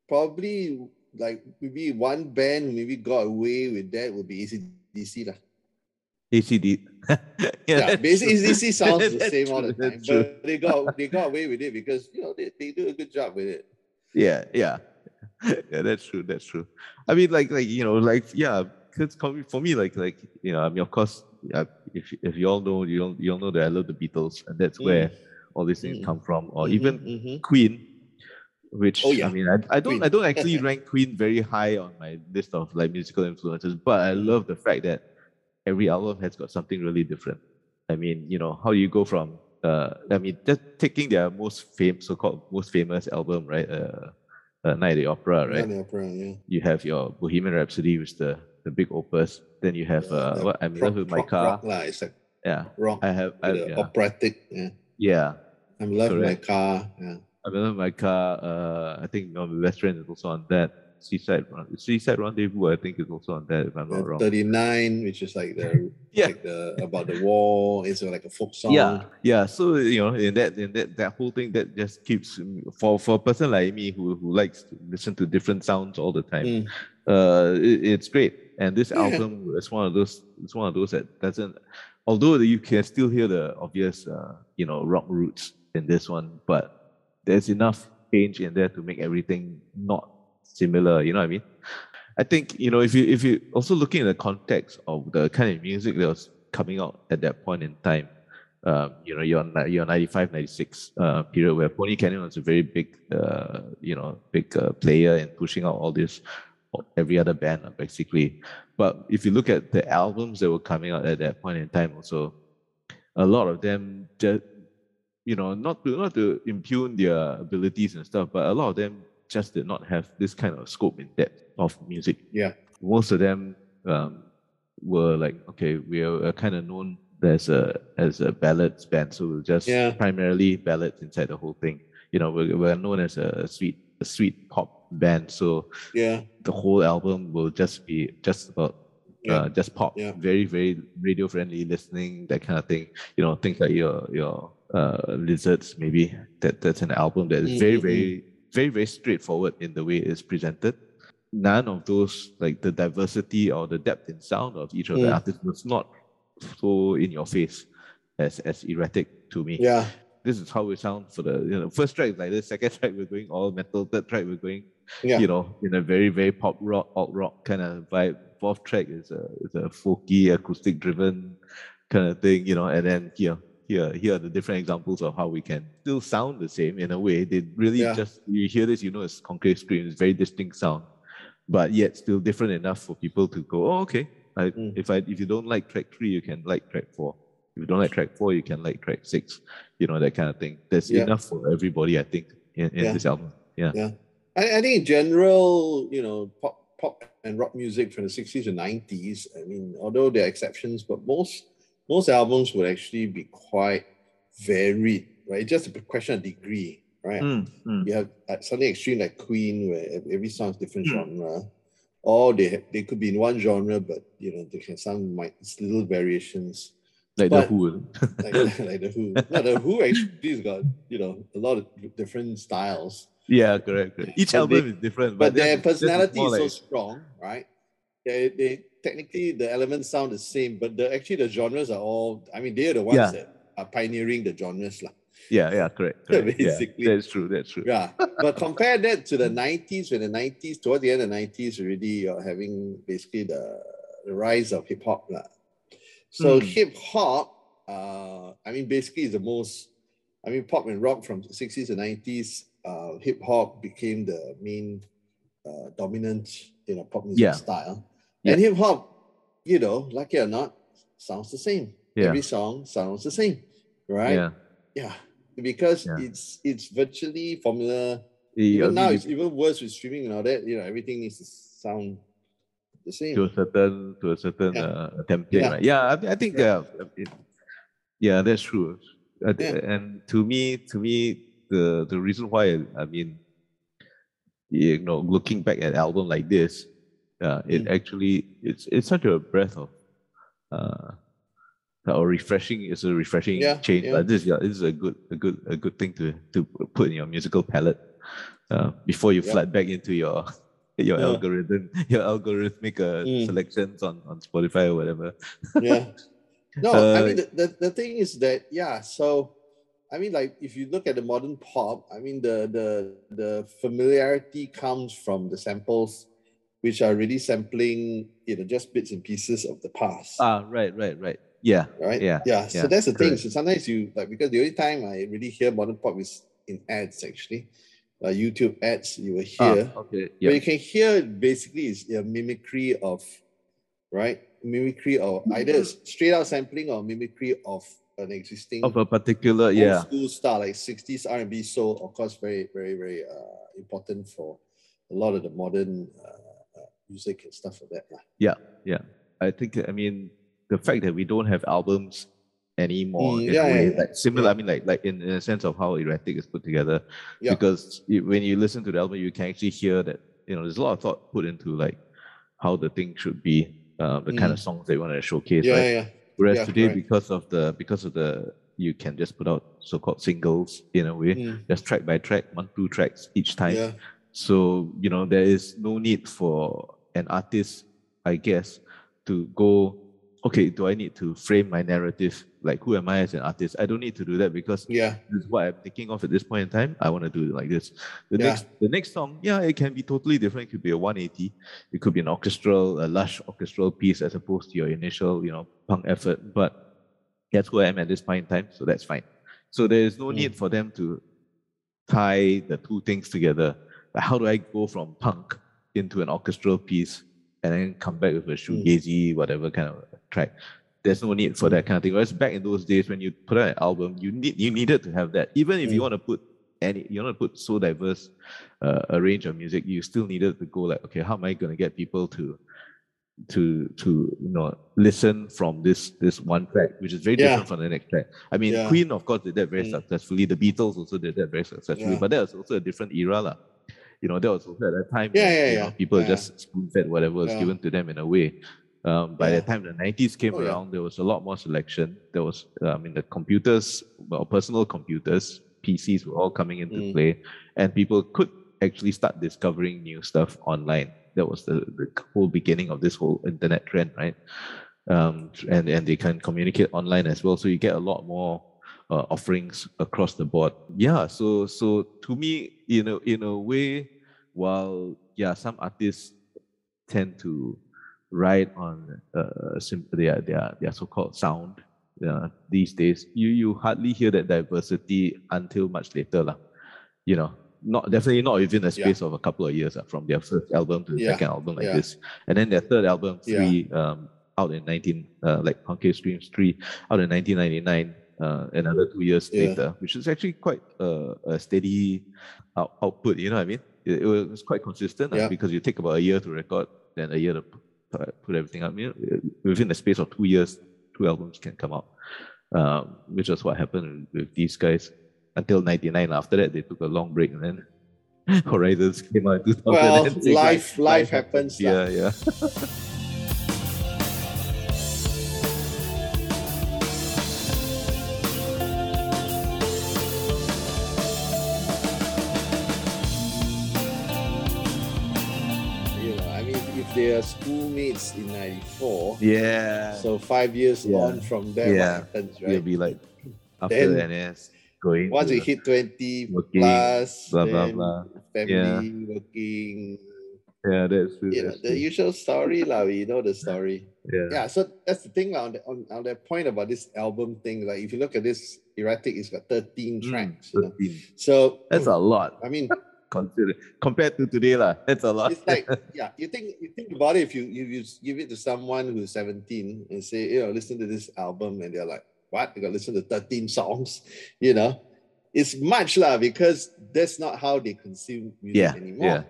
[SPEAKER 2] probably like maybe one band maybe got away with that would be ACDC lah.
[SPEAKER 1] ACD. yeah,
[SPEAKER 2] basically. ACDC sounds the same all the time, but they got they got away with it because you know they, they do a good job with it.
[SPEAKER 1] Yeah, yeah, yeah. That's true. That's true. I mean, like, like you know, like, yeah. Because for me, like, like you know, I mean, of course, uh, if if you all know, you all, you all know that I love the Beatles, and that's
[SPEAKER 2] Mm.
[SPEAKER 1] where all these things
[SPEAKER 2] Mm.
[SPEAKER 1] come from, or
[SPEAKER 2] Mhm,
[SPEAKER 1] even
[SPEAKER 2] mhm.
[SPEAKER 1] Queen, which
[SPEAKER 2] Oh, yeah.
[SPEAKER 1] I mean, I, I don't
[SPEAKER 2] Queen.
[SPEAKER 1] I don't actually rank Queen very high on my list of like musical influences, but I love the fact that every album has got something really different. I mean, you know, how you go from uh, I mean, just taking their most famous, so-called most famous album, right? Uh, uh, Night at the Opera, right?
[SPEAKER 2] Night at the Opera, yeah.
[SPEAKER 1] You have your Bohemian Rhapsody, which is the the big opus. Then you have
[SPEAKER 2] Yeah,
[SPEAKER 1] uh,
[SPEAKER 2] like
[SPEAKER 1] what I'm in love with my
[SPEAKER 2] prog
[SPEAKER 1] car.
[SPEAKER 2] Rock. It's like
[SPEAKER 1] Yeah,
[SPEAKER 2] rock
[SPEAKER 1] I have. I, yeah,
[SPEAKER 2] operatic. Yeah.
[SPEAKER 1] yeah.
[SPEAKER 2] I'm in love with my car. Yeah.
[SPEAKER 1] I remember my car. Uh, I think on the best friend is also on that. Seaside Run- Seaside Rendezvous, I think, is also on that. If I'm not wrong.
[SPEAKER 2] 39, which is like the
[SPEAKER 1] Yeah.
[SPEAKER 2] like the about the war. It's like a folk song.
[SPEAKER 1] Yeah, yeah. So you know, in that, in that, that whole thing that just keeps for for a person like me who who likes to listen to different sounds all the time.
[SPEAKER 2] Mm.
[SPEAKER 1] Uh, it- it's great. And this
[SPEAKER 2] Yeah.
[SPEAKER 1] album is one of those. It's one of those that doesn't. Although you can still hear the obvious, uh, you know, rock roots in this one, but there's enough change in there to make everything not similar. You know what I mean? I think you know if you if you also looking at the context of the kind of music that was coming out at that point in time, um, you know, your your 95, 96 uh, period where Pony Canyon was a very big, uh, you know, big uh, player in pushing out all this, every other band uh, basically. But if you look at the albums that were coming out at that point in time, also, a lot of them just, you know, not to not to impugn their abilities and stuff, but a lot of them just did not have this kind of scope in depth of music.
[SPEAKER 2] Yeah.
[SPEAKER 1] Most of them um, were like, okay, we are, kind of known as a as a ballads band, so we're just
[SPEAKER 2] Yeah.
[SPEAKER 1] primarily ballads inside the whole thing. You know, we're, we're known as a sweet a sweet pop band, so
[SPEAKER 2] Yeah.
[SPEAKER 1] the whole album will just be just about
[SPEAKER 2] Yeah.
[SPEAKER 1] uh, just pop,
[SPEAKER 2] Yeah.
[SPEAKER 1] very very radio friendly listening, that kind of thing. You know, things like your your uh, lizards maybe that that's an album that is
[SPEAKER 2] Mm,
[SPEAKER 1] very
[SPEAKER 2] mm, mm.
[SPEAKER 1] very very very straightforward in the way it's presented. None of those like the diversity or the depth in sound of each of the
[SPEAKER 2] Mm.
[SPEAKER 1] artists was not so in your face as as erratic to me
[SPEAKER 2] Yeah.
[SPEAKER 1] this is how we sound for the you know first track is like this, second track we're going all metal, third track we're going
[SPEAKER 2] Yeah.
[SPEAKER 1] you know in a very very pop rock alt rock kind of vibe. Fourth track is a is a folky acoustic driven kind of thing, you know, and then here, here, here are the different examples of how we can still sound the same in a way. They really
[SPEAKER 2] Yeah.
[SPEAKER 1] just you hear this, you know, it's concave scream, it's very distinct sound, but yet still different enough for people to go, oh, okay. I,
[SPEAKER 2] Mm.
[SPEAKER 1] If I if you don't like track three, you can like track four. If you don't like track four, you can like track six. You know that kind of thing. There's
[SPEAKER 2] Yeah.
[SPEAKER 1] enough for everybody, I think, in, in
[SPEAKER 2] Yeah.
[SPEAKER 1] this album. Yeah.
[SPEAKER 2] Yeah. I, I think in general, you know, pop pop and rock music from the 60s and 90s, I mean, although there are exceptions, but most most albums would actually be quite varied, right? It's just a question of degree, right?
[SPEAKER 1] Mm, mm.
[SPEAKER 2] You have uh, something extreme like Queen, where ev- every song's different
[SPEAKER 1] Hmm.
[SPEAKER 2] genre, or they they could be in one genre, but you know they can sound might little variations,
[SPEAKER 1] Like
[SPEAKER 2] But-
[SPEAKER 1] the Who.
[SPEAKER 2] like like the Who. No, the Who actually has got you know a lot of different styles.
[SPEAKER 1] Yeah, correct, correct. Each
[SPEAKER 2] But
[SPEAKER 1] album
[SPEAKER 2] they-
[SPEAKER 1] is different,
[SPEAKER 2] but,
[SPEAKER 1] but,
[SPEAKER 2] their
[SPEAKER 1] is
[SPEAKER 2] personality is so
[SPEAKER 1] like-
[SPEAKER 2] strong, right? They, they technically the elements sound the same, but the actually the genres are all. I mean, they are the ones
[SPEAKER 1] Yeah.
[SPEAKER 2] that are pioneering the genres, lah.
[SPEAKER 1] yeah, yeah, correct. correct.
[SPEAKER 2] Basically.
[SPEAKER 1] yeah, that's true. That's true.
[SPEAKER 2] Yeah, but compare that to the nineties, when the nineties, towards the end of the nineties, already you're having basically the, the rise of hip hop, lah. So
[SPEAKER 1] Hmm.
[SPEAKER 2] hip hop, uh, I mean, basically is the most. I mean, pop and rock from the sixties and nineties. Uh, hip hop became the main uh, dominant, you know, pop music
[SPEAKER 1] Yeah.
[SPEAKER 2] style.
[SPEAKER 1] Yeah.
[SPEAKER 2] And hip hop, you know, like it or not, sounds the same.
[SPEAKER 1] Yeah.
[SPEAKER 2] Every song sounds the same, right?
[SPEAKER 1] Yeah.
[SPEAKER 2] Yeah, because
[SPEAKER 1] Yeah.
[SPEAKER 2] it's it's virtually formula.
[SPEAKER 1] Yeah,
[SPEAKER 2] Even now, it's even worse with streaming and all that. You know, everything needs to sound the same.
[SPEAKER 1] to a certain to a certain
[SPEAKER 2] Yeah.
[SPEAKER 1] uh, template,
[SPEAKER 2] Yeah.
[SPEAKER 1] right? Yeah, I, I think
[SPEAKER 2] Yeah.
[SPEAKER 1] yeah, it, yeah, that's true. Uh. And to me, to me, the the reason why I mean, you know, looking back at album like this, uh, it
[SPEAKER 2] Mm.
[SPEAKER 1] actually it's it's such a breath of, uh, or refreshing. It's a refreshing
[SPEAKER 2] Yeah,
[SPEAKER 1] change.
[SPEAKER 2] yeah.
[SPEAKER 1] Like this, yeah, this is a good a good a good thing to to put in your musical palette, uh, before you
[SPEAKER 2] Yeah.
[SPEAKER 1] flood back into your your
[SPEAKER 2] Yeah.
[SPEAKER 1] algorithm, your algorithmic uh,
[SPEAKER 2] Mm.
[SPEAKER 1] selections on, on Spotify or whatever.
[SPEAKER 2] yeah. No, I
[SPEAKER 1] Uh,
[SPEAKER 2] mean the, the, the thing is that yeah, so I mean like if you look at the modern pop, I mean the the the familiarity comes from the samples which are really sampling, you know, just bits and pieces of the past.
[SPEAKER 1] Ah, right, right, right. Yeah,
[SPEAKER 2] right?
[SPEAKER 1] yeah,
[SPEAKER 2] Yeah. So that's the thing.
[SPEAKER 1] correct.
[SPEAKER 2] So sometimes you like because the only time I really hear modern pop is in ads actually. Uh, YouTube ads you will hear.
[SPEAKER 1] Ah, okay,
[SPEAKER 2] But you can hear basically is a mimicry of, right? Mimicry of either s- straight out sampling or mimicry of an existing
[SPEAKER 1] of a particular,
[SPEAKER 2] old
[SPEAKER 1] yeah,
[SPEAKER 2] school style like 60s R&B soul, of course, very, very, very uh, important for a lot of the modern uh, music and stuff like that.
[SPEAKER 1] yeah, yeah. I think I mean the fact that we don't have albums anymore
[SPEAKER 2] Mm,
[SPEAKER 1] in
[SPEAKER 2] yeah,
[SPEAKER 1] a way,
[SPEAKER 2] yeah,
[SPEAKER 1] like similar.
[SPEAKER 2] Yeah.
[SPEAKER 1] I mean, like like in, in a sense of how erratic is put together,
[SPEAKER 2] Yeah.
[SPEAKER 1] because you, when you listen to the album, you can actually hear that you know there's a lot of thought put into like how the thing should be, uh, the kind of songs they want to showcase,
[SPEAKER 2] Mm. Yeah,
[SPEAKER 1] right?
[SPEAKER 2] yeah.
[SPEAKER 1] Whereas today,
[SPEAKER 2] correct.
[SPEAKER 1] because of the because of the you can just put out so-called singles in a way,
[SPEAKER 2] Mm,
[SPEAKER 1] just track by track, one two tracks each time.
[SPEAKER 2] yeah.
[SPEAKER 1] So you know there is no need for an artist, I guess, to go. Okay, do I need to frame my narrative? Like, who am I as an artist? I don't need to do that because
[SPEAKER 2] Yeah.
[SPEAKER 1] this is what I'm thinking of at this point in time. I want to do it like this. The
[SPEAKER 2] Yeah.
[SPEAKER 1] next, the next song, yeah, it can be totally different. It could be a 180. It could be an orchestral, a lush orchestral piece as opposed to your initial, you know, punk effort. But that's where I'm at this point in time, so that's fine. So there is no
[SPEAKER 2] Mm.
[SPEAKER 1] need for them to tie the two things together. Like, how do I go from punk into an orchestral piece and then come back with a shoegazy, whatever kind of track? There's no need for that kind of thing. Whereas back in those days, when you put out an album, you need you needed to have that. Even if you
[SPEAKER 2] Mm.
[SPEAKER 1] want to put any, you want to put so diverse uh, a range of music, you still needed to go like, okay, how am I going to get people to to to you know listen from this this one track, which is very
[SPEAKER 2] Yeah.
[SPEAKER 1] different from the next track. I mean,
[SPEAKER 2] Yeah.
[SPEAKER 1] Queen of course did that very
[SPEAKER 2] Mm.
[SPEAKER 1] successfully. The Beatles also did that very successfully,
[SPEAKER 2] Yeah.
[SPEAKER 1] but that was also a different era, lah. You know, that was also at that time.
[SPEAKER 2] Yeah, yeah,
[SPEAKER 1] you know, people
[SPEAKER 2] Yeah.
[SPEAKER 1] just spoon fed whatever was
[SPEAKER 2] Yeah.
[SPEAKER 1] given to them in a way. Um, by
[SPEAKER 2] Yeah.
[SPEAKER 1] the time the 90s came
[SPEAKER 2] Oh, yeah.
[SPEAKER 1] around, there was a lot more selection. There was, uh, I mean, the computers, well, personal computers, PCs were all coming into
[SPEAKER 2] Mm.
[SPEAKER 1] play, and people could actually start discovering new stuff online. That was the, the whole beginning of this whole internet trend, right? Um, and and they can communicate online as well, so you get a lot more uh, offerings across the board. Yeah, so so to me, you know, in a way, while yeah, some artists tend to write on uh, their their their so-called sound uh, these days. You you hardly hear that diversity until much later, lah. You know, not definitely not within the
[SPEAKER 2] Yeah.
[SPEAKER 1] space of a couple of years uh, from their first album to the
[SPEAKER 2] Yeah,
[SPEAKER 1] second album like
[SPEAKER 2] yeah.
[SPEAKER 1] this, and then their third album,
[SPEAKER 2] Yeah.
[SPEAKER 1] three, um, out in nineteen uh, like Concave Scream's three, out in nineteen ninety nine. Uh, another two years
[SPEAKER 2] Yeah.
[SPEAKER 1] later, which is actually quite uh, a steady out- output. You know what I mean? It, was quite consistent
[SPEAKER 2] Yeah.
[SPEAKER 1] because you take about a year to record, then a year to put, everything up. You know, within the space of two years, two albums can come out, um, which was what happened with, these guys until '99. After that, they took a long break, and then Horizons came out in 2006.
[SPEAKER 2] Well,
[SPEAKER 1] like,
[SPEAKER 2] life- life happens
[SPEAKER 1] Yeah, yeah.
[SPEAKER 2] mean, if they are schoolmates in '94,
[SPEAKER 1] Yeah.
[SPEAKER 2] so five years
[SPEAKER 1] Yeah.
[SPEAKER 2] on from there,
[SPEAKER 1] Yeah.
[SPEAKER 2] what happens,
[SPEAKER 1] You'll be like after
[SPEAKER 2] Then-
[SPEAKER 1] NS going.
[SPEAKER 2] Once you hit 20
[SPEAKER 1] working,
[SPEAKER 2] plus,
[SPEAKER 1] blah, blah, blah.
[SPEAKER 2] family, working,
[SPEAKER 1] yeah, that's true.
[SPEAKER 2] you know,
[SPEAKER 1] that's
[SPEAKER 2] the usual story, lah. We know the story.
[SPEAKER 1] yeah.
[SPEAKER 2] Yeah, so that's the thing on, the, on, on that point about this album thing. Like, if you look at this erratic, it's got 13
[SPEAKER 1] Mm,
[SPEAKER 2] tracks. You know?
[SPEAKER 1] 13.
[SPEAKER 2] So
[SPEAKER 1] That's a lot.
[SPEAKER 2] I mean,
[SPEAKER 1] Consider compared to today, lah. That's a lot.
[SPEAKER 2] it's like yeah you think you think about it if you you, you give it to someone who's 17 and say you know listen to this album and they're like what? You got to listen to 13 songs? You know? It's much lah because that's not how they consume music
[SPEAKER 1] Yeah,
[SPEAKER 2] anymore.
[SPEAKER 1] yeah,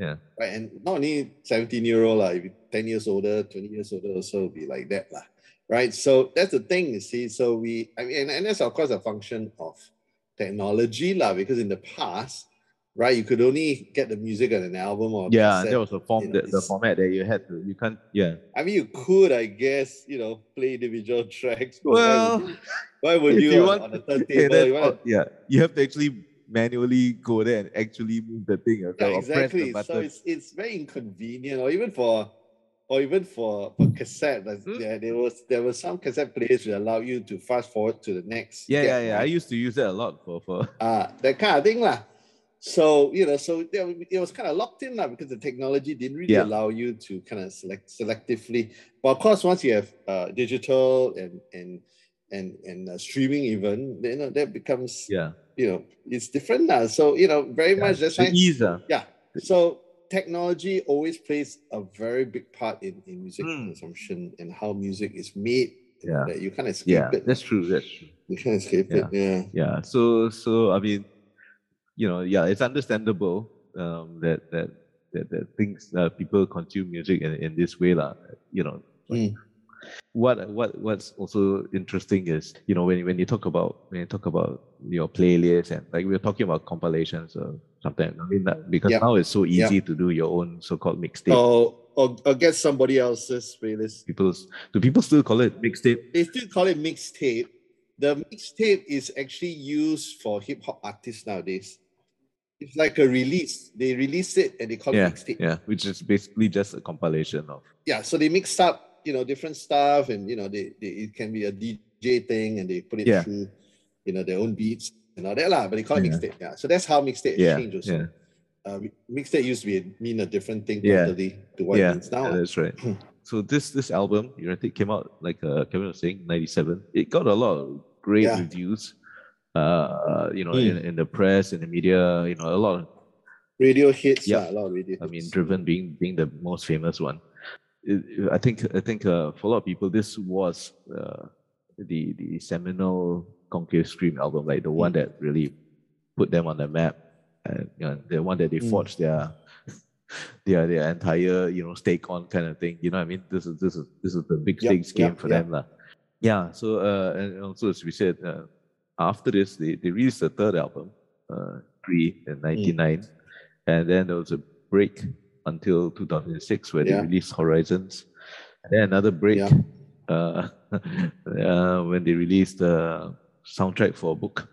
[SPEAKER 1] yeah.
[SPEAKER 2] right and not only 17 year old lah if you 10 years older 20 years older also be like that lah. Right? So that's the thing you see. So we i mean and, and that's of course a function of technology lah because in the past right you could only get the music on an album or
[SPEAKER 1] yeah,
[SPEAKER 2] cassette
[SPEAKER 1] that was the form,
[SPEAKER 2] you know,
[SPEAKER 1] that, the format that you had to. You can't. Yeah.
[SPEAKER 2] I mean, you could, I guess, you know, play individual tracks.
[SPEAKER 1] Well,
[SPEAKER 2] why would you, why would you,
[SPEAKER 1] you
[SPEAKER 2] on,
[SPEAKER 1] want
[SPEAKER 2] on a turntable?
[SPEAKER 1] That's
[SPEAKER 2] you wanna-
[SPEAKER 1] yeah, you have to actually manually go there and actually move the thing yourself
[SPEAKER 2] yeah,
[SPEAKER 1] or press the
[SPEAKER 2] exactly. So it's it's very inconvenient, or even for, or even for for cassette. Like,
[SPEAKER 1] Hmm.
[SPEAKER 2] yeah, there was there was some cassette players that allow you to fast forward to the next.
[SPEAKER 1] yeah, yeah, yeah. I used to use that a lot for for.
[SPEAKER 2] uh, that kind of thing lah. So you know, so it was kind of locked in now because the technology didn't really
[SPEAKER 1] Yeah.
[SPEAKER 2] allow you to kind of select selectively. But of course, once you have uh, digital and and and and uh, streaming, even you know that becomes
[SPEAKER 1] Yeah.
[SPEAKER 2] you know it's different now. So you know, very much that's
[SPEAKER 1] The
[SPEAKER 2] why.
[SPEAKER 1] ah.
[SPEAKER 2] Yeah. So technology always plays a very big part in, in music
[SPEAKER 1] Hmm.
[SPEAKER 2] consumption and how music is made.
[SPEAKER 1] Yeah.
[SPEAKER 2] That you can't escape
[SPEAKER 1] Yeah,
[SPEAKER 2] it.
[SPEAKER 1] that's true. That's true.
[SPEAKER 2] You can't escape
[SPEAKER 1] Yeah.
[SPEAKER 2] it. Yeah.
[SPEAKER 1] Yeah. So so I mean, you know, yeah, it's understandable um, that that that, that things uh, people consume music in, in this way, lah. You know, like,
[SPEAKER 2] Mm.
[SPEAKER 1] what what what's also interesting is you know when when you talk about when you talk about your playlist and like we are talking about compilations or something. I mean that because
[SPEAKER 2] Yeah.
[SPEAKER 1] now it's so
[SPEAKER 2] Yeah.
[SPEAKER 1] easy to do your own so-called mixtape.
[SPEAKER 2] Or, or or get somebody else's playlist.
[SPEAKER 1] People's do people still call it mixtape?
[SPEAKER 2] They still call it mixtape. The mixtape is actually used for hip hop artists nowadays. It's like a release. They release it and they call
[SPEAKER 1] Yeah,
[SPEAKER 2] it mixtape.
[SPEAKER 1] yeah, which is basically just a compilation of
[SPEAKER 2] yeah so they mixed up you know different stuff and you know they, they it can be a dj thing and they put it
[SPEAKER 1] Yeah.
[SPEAKER 2] through you know their own beats and all that lah, but they call it
[SPEAKER 1] Yeah.
[SPEAKER 2] mixtape yeah so that's how mixtape
[SPEAKER 1] yeah,
[SPEAKER 2] changed also
[SPEAKER 1] yeah,
[SPEAKER 2] uh, mi- mixtape used to be mean a different thing
[SPEAKER 1] Yeah.
[SPEAKER 2] totally to what
[SPEAKER 1] yeah,
[SPEAKER 2] it means now
[SPEAKER 1] yeah, that's right. so this this album, you know, Erratic, came out like uh, Kevin was saying, '97. It got a lot of great reviews. Uh, you know,
[SPEAKER 2] Mm.
[SPEAKER 1] in, in the press, in the media, you know, a lot. Of,
[SPEAKER 2] radio hits
[SPEAKER 1] Yeah.
[SPEAKER 2] a lot of radio Hits.
[SPEAKER 1] I mean. Driven being being the most famous one. I think I think uh, for a lot of people, this was uh, the the seminal Concave Scream album, like the
[SPEAKER 2] Mm.
[SPEAKER 1] one that really put them on the map, and you know, the one that they
[SPEAKER 2] Mm.
[SPEAKER 1] forged their their their entire you know stake on kind of thing. You know, what I mean, this is this is this is the big
[SPEAKER 2] Yep,
[SPEAKER 1] stakes game
[SPEAKER 2] yep,
[SPEAKER 1] for
[SPEAKER 2] yep.
[SPEAKER 1] them, lah. Yeah. So uh, and also as we said, uh, after this, they they released the third album, uh, Three in '99, and then there was a break until 2006 where
[SPEAKER 2] Yeah.
[SPEAKER 1] they released Horizons, and then another break
[SPEAKER 2] Yeah.
[SPEAKER 1] uh, uh, when they released the soundtrack for a book.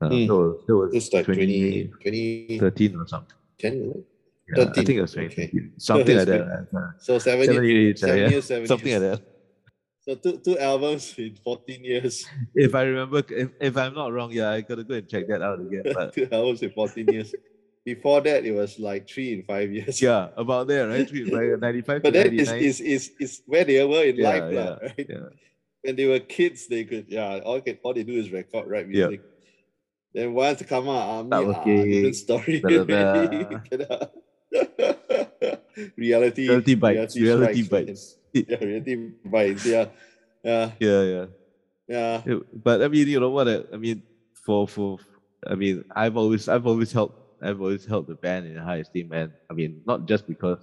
[SPEAKER 1] Uh,
[SPEAKER 2] Mm.
[SPEAKER 1] was, that was
[SPEAKER 2] it's like 20
[SPEAKER 1] 2013
[SPEAKER 2] 20
[SPEAKER 1] or something.
[SPEAKER 2] 10 isn't it?
[SPEAKER 1] Yeah, I think it was
[SPEAKER 2] okay.
[SPEAKER 1] 2013. Something like that.
[SPEAKER 2] so seven,
[SPEAKER 1] seven
[SPEAKER 2] years,
[SPEAKER 1] years, uh,
[SPEAKER 2] seven years
[SPEAKER 1] something like that.
[SPEAKER 2] So two, two albums in 14 years
[SPEAKER 1] If I remember, if, if I'm not wrong, yeah, I gotta go and check that out again. But
[SPEAKER 2] two albums in 14 years before that it was like three in five years
[SPEAKER 1] yeah, about there, right? Three- like 95
[SPEAKER 2] but that is, is is is where they were in
[SPEAKER 1] Yeah,
[SPEAKER 2] life,
[SPEAKER 1] yeah,
[SPEAKER 2] right?
[SPEAKER 1] yeah.
[SPEAKER 2] when they were kids, they could yeah, all can all they do is record, write
[SPEAKER 1] Yeah.
[SPEAKER 2] Then once they come out, army,
[SPEAKER 1] Start
[SPEAKER 2] ah, different story. reality,
[SPEAKER 1] Reality bites. Reality bites.
[SPEAKER 2] Yeah, reality bites. Yeah, yeah,
[SPEAKER 1] Yeah, yeah.
[SPEAKER 2] yeah.
[SPEAKER 1] Yeah, But I mean, you know what? I, I mean, for for I mean, I've always I've always held I've always held the band in high esteem, and I mean, not just because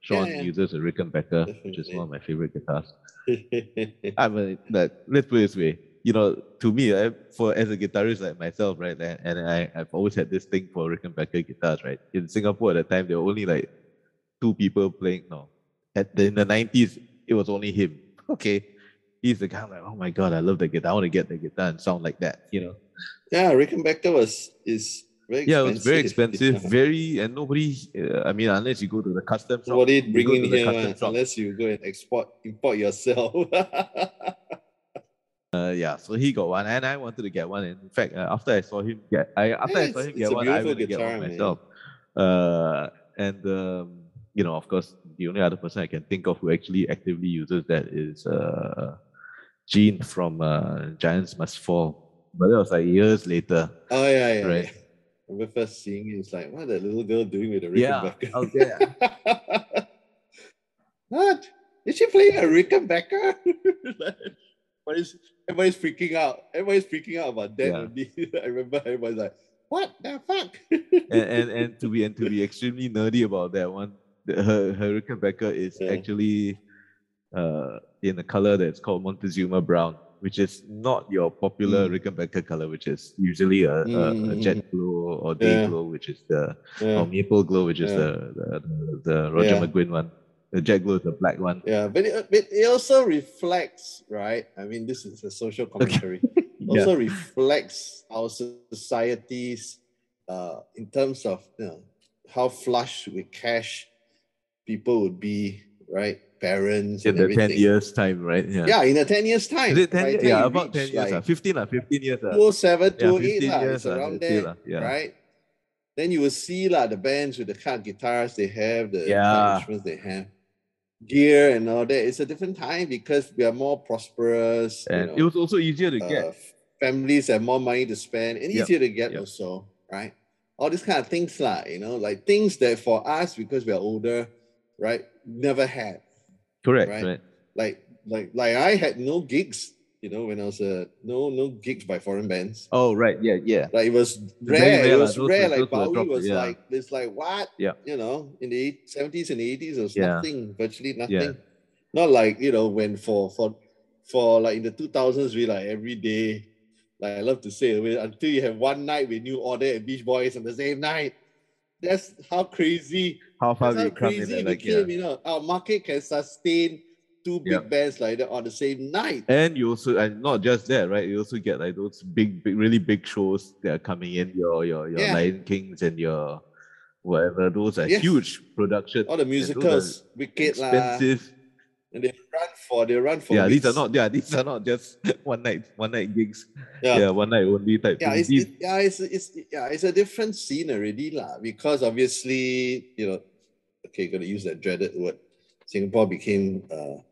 [SPEAKER 1] Sean
[SPEAKER 2] yeah.
[SPEAKER 1] uses a Rickenbacker, which is one of my favorite guitars. I mean, but let's put it this way. You know, to me, I, for as a guitarist like myself, right, and, and I, I've always had this thing for Rickenbacker guitars, right. In Singapore at the time, there were only like two people playing. No, at the, in the nineties, it was only him. Okay, he's the guy I'm like, oh my god, I love the guitar. I want to get the guitar and sound like that. You know.
[SPEAKER 2] yeah, Rickenbacker was is very
[SPEAKER 1] Yeah,
[SPEAKER 2] expensive.
[SPEAKER 1] it was very expensive, very, and nobody. Uh, I mean, unless you go to the custom shop,
[SPEAKER 2] Nobody
[SPEAKER 1] you
[SPEAKER 2] bring in here
[SPEAKER 1] shop.
[SPEAKER 2] unless you go and export import yourself.
[SPEAKER 1] Uh, yeah, so he got one, and I wanted to get one. And in fact, uh, after I saw him get, I after
[SPEAKER 2] Yeah,
[SPEAKER 1] I saw him get one, I to get one
[SPEAKER 2] man.
[SPEAKER 1] myself. Uh, and um, you know, of course, the only other person I can think of who actually actively uses that is uh, Gene from uh, Giants Must Fall. But that was like years later.
[SPEAKER 2] oh yeah, yeah.
[SPEAKER 1] Right.
[SPEAKER 2] yeah. I remember first seeing it, it's like, what that little girl doing with a
[SPEAKER 1] Yeah,
[SPEAKER 2] Rickenbacker?
[SPEAKER 1] out there.
[SPEAKER 2] what? Is she playing a Rickenbacker? everybody's, everybody's freaking out. Everybody's freaking out about that.
[SPEAKER 1] Yeah.
[SPEAKER 2] only. I remember everybody's like, what the fuck?
[SPEAKER 1] and, and and to be and to be extremely nerdy about that one, her her Rickenbacker is
[SPEAKER 2] Yeah.
[SPEAKER 1] actually uh in a color that's called Montezuma brown, which is not your popular
[SPEAKER 2] Mm.
[SPEAKER 1] Rickenbacker color, which is usually a, a, a
[SPEAKER 2] Mm,
[SPEAKER 1] jet glow or day
[SPEAKER 2] Yeah.
[SPEAKER 1] glow, which is the
[SPEAKER 2] yeah.
[SPEAKER 1] or maple glow, which is
[SPEAKER 2] Yeah.
[SPEAKER 1] the, the the Roger. McGuinn one. The jet glow is the black one.
[SPEAKER 2] Yeah, but it, but it also reflects, right? I mean, this is a social commentary.
[SPEAKER 1] Yeah.
[SPEAKER 2] Also reflects our society's, uh, in terms of you know how flush with cash people would be, right? Parents
[SPEAKER 1] In the
[SPEAKER 2] everything.
[SPEAKER 1] ten years time, right? Yeah.
[SPEAKER 2] Yeah, in a ten years time.
[SPEAKER 1] Is it ten
[SPEAKER 2] by
[SPEAKER 1] years? Yeah, about ten years.
[SPEAKER 2] like,
[SPEAKER 1] ah. Fifteen lah, fifteen years. ah.
[SPEAKER 2] 207,
[SPEAKER 1] Yeah,
[SPEAKER 2] 208
[SPEAKER 1] 15
[SPEAKER 2] lah,
[SPEAKER 1] years,
[SPEAKER 2] it's
[SPEAKER 1] ah,
[SPEAKER 2] around there,
[SPEAKER 1] yeah.
[SPEAKER 2] right? Then you will see lah the bands with the kind of guitars they have, the
[SPEAKER 1] Yeah.
[SPEAKER 2] instruments they have, gear and all that. It's a different time because we are more prosperous. you know,
[SPEAKER 1] it was also easier to
[SPEAKER 2] uh,
[SPEAKER 1] get.
[SPEAKER 2] families have more money to spend and
[SPEAKER 1] Yep,
[SPEAKER 2] easier to get
[SPEAKER 1] yep.
[SPEAKER 2] also, right? All these kind of things lah, you know, like things that for us because we are older, right, never had.
[SPEAKER 1] Correct,
[SPEAKER 2] right?
[SPEAKER 1] right.
[SPEAKER 2] Like like like I had no gigs, you know, when I was uh, no no gigs by foreign bands.
[SPEAKER 1] Oh, right. Yeah, yeah.
[SPEAKER 2] Like it was rare.
[SPEAKER 1] rare
[SPEAKER 2] It was rare. Like Bowie was
[SPEAKER 1] yeah.
[SPEAKER 2] like it's like what?
[SPEAKER 1] Yeah.
[SPEAKER 2] You know, in the seventies and eighties, there was
[SPEAKER 1] Yeah.
[SPEAKER 2] nothing, virtually nothing. Yeah. Not like you know when for for for like in the two thousands, we like every day. Like I love to say, until you have one night with New Order and Beach Boys on the same night. That's how crazy.
[SPEAKER 1] How far
[SPEAKER 2] That's how
[SPEAKER 1] come in
[SPEAKER 2] crazy it
[SPEAKER 1] like,
[SPEAKER 2] became.
[SPEAKER 1] yeah.
[SPEAKER 2] You know, our market can sustain two big
[SPEAKER 1] Yeah.
[SPEAKER 2] bands like that on the same night.
[SPEAKER 1] And you also, and not just that, right? You also get like those big, big, really big shows that are coming in. Your your your
[SPEAKER 2] Yeah.
[SPEAKER 1] Lion Kings and your whatever. Those are
[SPEAKER 2] Yes.
[SPEAKER 1] huge productions.
[SPEAKER 2] All the
[SPEAKER 1] and those are
[SPEAKER 2] musicals, Wicked
[SPEAKER 1] expensive.
[SPEAKER 2] And they run for they run for.
[SPEAKER 1] Yeah, these are not. Yeah, these are not just one night, one night gigs.
[SPEAKER 2] Yeah.
[SPEAKER 1] Yeah, one night only type.
[SPEAKER 2] yeah, it's, it, yeah, it's, it's yeah, it's a different scene already, lah. Because obviously, you know, okay, gonna use that dreaded word. Singapore became a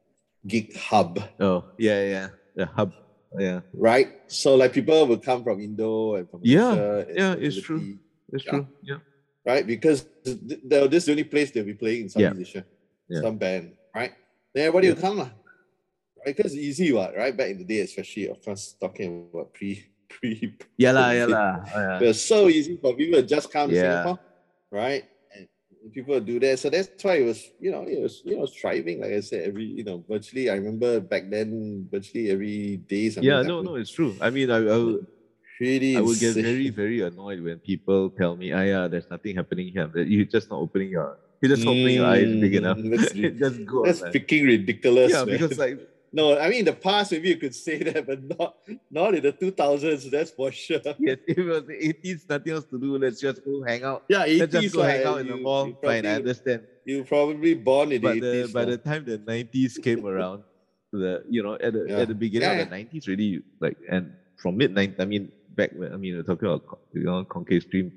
[SPEAKER 2] gig hub,
[SPEAKER 1] oh, yeah, yeah, the hub. Yeah,
[SPEAKER 2] right? So like people will come from Indo and from
[SPEAKER 1] Yeah, yeah, it's true. it's
[SPEAKER 2] Yeah.
[SPEAKER 1] true. Yeah,
[SPEAKER 2] right? Because th- th- this is the only place they'll be playing in
[SPEAKER 1] Yeah.
[SPEAKER 2] Southeast Asia,
[SPEAKER 1] Yeah.
[SPEAKER 2] some band, right? Then everybody
[SPEAKER 1] Yeah.
[SPEAKER 2] will come, lah. Right? Because it's easy, what, right? Back in the day, especially, of course, talking about pre pre
[SPEAKER 1] yeah lah, yeah
[SPEAKER 2] COVID.
[SPEAKER 1] lah. Yeah.
[SPEAKER 2] It was so easy for people to just come to
[SPEAKER 1] Yeah.
[SPEAKER 2] Singapore, right? And people do that. So that's why it was, you know, it was, you know, thriving. Like I said, every, you know, virtually. I remember back then, virtually every day. something
[SPEAKER 1] Yeah, no, no, it's true. I mean, I, I would,
[SPEAKER 2] Pretty
[SPEAKER 1] I would get very, very annoyed when people tell me, "Ah, yeah, there's nothing happening here. You're just not opening your, you're just opening your eyes big
[SPEAKER 2] Mm,
[SPEAKER 1] enough.
[SPEAKER 2] that's
[SPEAKER 1] just go.
[SPEAKER 2] That's
[SPEAKER 1] man.
[SPEAKER 2] freaking ridiculous.
[SPEAKER 1] yeah,
[SPEAKER 2] man.
[SPEAKER 1] because like,
[SPEAKER 2] no, I mean in the past maybe you could say that, but not not in the two thousands. That's for sure.
[SPEAKER 1] yes, if it was the 80s, nothing else to do. Let's just go hang out.
[SPEAKER 2] Yeah, eighties.
[SPEAKER 1] Let's just
[SPEAKER 2] eighties
[SPEAKER 1] go hang out in the mall.
[SPEAKER 2] You
[SPEAKER 1] Fine, I understand.
[SPEAKER 2] you probably born in
[SPEAKER 1] But
[SPEAKER 2] the eighties.
[SPEAKER 1] by the time the 90s came around, the you know at the
[SPEAKER 2] Yeah.
[SPEAKER 1] at the beginning
[SPEAKER 2] Yeah,
[SPEAKER 1] of the 90s, really like and from mid 90s, I mean back when I mean we're talking about you know Concave Scream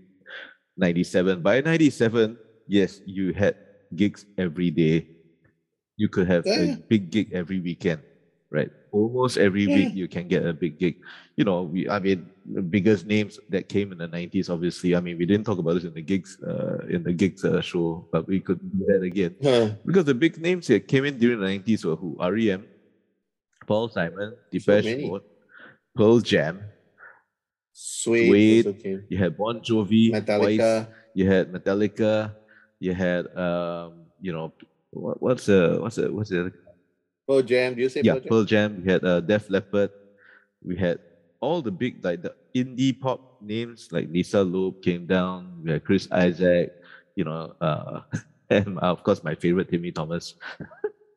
[SPEAKER 1] 97. By 97, yes, you had gigs every day. You could have
[SPEAKER 2] Yeah.
[SPEAKER 1] a big gig every weekend. right? Almost every week you can get a big gig. You know, we I mean the biggest names that came in the 90s, obviously. I mean, we didn't talk about this in the gigs uh, in the gigs uh, show, but we could do that again.
[SPEAKER 2] Huh.
[SPEAKER 1] Because the big names that came in during the 90s were who? REM, Paul Simon, Depeche
[SPEAKER 2] many.
[SPEAKER 1] Mode, Pearl Jam,
[SPEAKER 2] Suede, also came.
[SPEAKER 1] you had Bon Jovi,
[SPEAKER 2] Metallica.
[SPEAKER 1] you had Metallica, you had um, you know, what, what's the what's the what's the
[SPEAKER 2] Pearl Jam. Do you say
[SPEAKER 1] yeah,
[SPEAKER 2] Pearl Jam?
[SPEAKER 1] Pearl Jam. We had uh, Def Leppard. We had all the big like the indie pop names like Lisa Loeb came down. We had Chris Isaak. You know, uh, and uh, of course my favorite Timmy Thomas,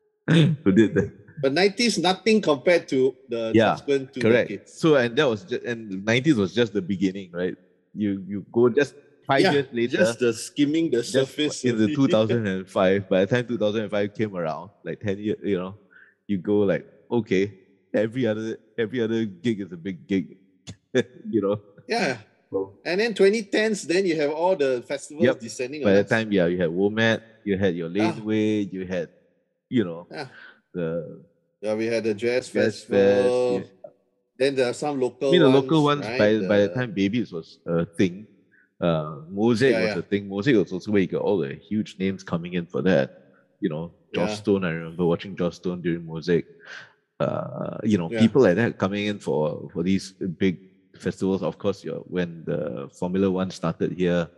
[SPEAKER 1] who did that
[SPEAKER 2] But 90s, nothing compared to the
[SPEAKER 1] Yeah,
[SPEAKER 2] subsequent two
[SPEAKER 1] correct.
[SPEAKER 2] decades.
[SPEAKER 1] So and that was just and nineties was just the beginning, right? You you go just five
[SPEAKER 2] Yeah,
[SPEAKER 1] years later.
[SPEAKER 2] Just the skimming the surface.
[SPEAKER 1] in the 2005 by the time 2005 came around like 10 years you know you go like okay every other every other gig is a big gig you know
[SPEAKER 2] yeah.
[SPEAKER 1] so
[SPEAKER 2] And then 2010s, then you have all the festivals
[SPEAKER 1] Yep.
[SPEAKER 2] descending
[SPEAKER 1] by the time yeah you had WOMAD you had your
[SPEAKER 2] Ah.
[SPEAKER 1] laneway you had you know
[SPEAKER 2] Yeah.
[SPEAKER 1] the
[SPEAKER 2] Yeah, we had the jazz,
[SPEAKER 1] Jazz
[SPEAKER 2] festival.
[SPEAKER 1] Fest,
[SPEAKER 2] Then there are some local
[SPEAKER 1] I mean the
[SPEAKER 2] ones.
[SPEAKER 1] local ones
[SPEAKER 2] right?
[SPEAKER 1] by by the time Baybeats was a thing uh mosaic
[SPEAKER 2] Yeah,
[SPEAKER 1] was a thing mosaic was also where you got all the huge names coming in for that you know
[SPEAKER 2] Joss
[SPEAKER 1] Stone i remember watching Joss Stone during mosaic uh you know people like that coming in for for these big festivals of course you when the formula one started here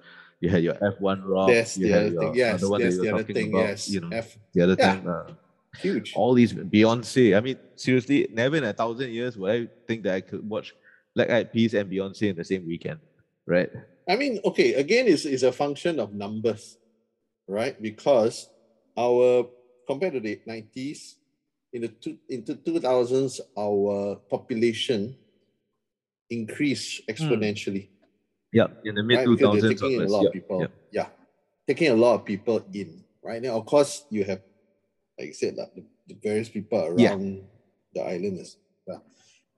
[SPEAKER 1] you had your f1 rock
[SPEAKER 2] That's
[SPEAKER 1] you
[SPEAKER 2] the
[SPEAKER 1] had
[SPEAKER 2] other
[SPEAKER 1] your
[SPEAKER 2] thing. Yes,
[SPEAKER 1] other one that you
[SPEAKER 2] the
[SPEAKER 1] were
[SPEAKER 2] other
[SPEAKER 1] talking
[SPEAKER 2] thing.
[SPEAKER 1] about
[SPEAKER 2] yes.
[SPEAKER 1] you know
[SPEAKER 2] F,
[SPEAKER 1] the other
[SPEAKER 2] Yeah.
[SPEAKER 1] time uh,
[SPEAKER 2] huge.
[SPEAKER 1] all these Beyonce. I mean, seriously, never in a thousand years would I think that I could watch Black Eyed Peas and Beyonce in the same weekend, right?
[SPEAKER 2] I mean, okay, again, it's, it's a function of numbers, right? Because our, compared to the 90s, in the two, into 2000s, our population increased hmm. exponentially.
[SPEAKER 1] Yeah, in the mid
[SPEAKER 2] right?
[SPEAKER 1] two
[SPEAKER 2] Because they're taking a lot of people. Yeah, taking a lot of people in, right? Now, of course, you have, like you said, like, the, the various people around
[SPEAKER 1] Yeah.
[SPEAKER 2] the island as well,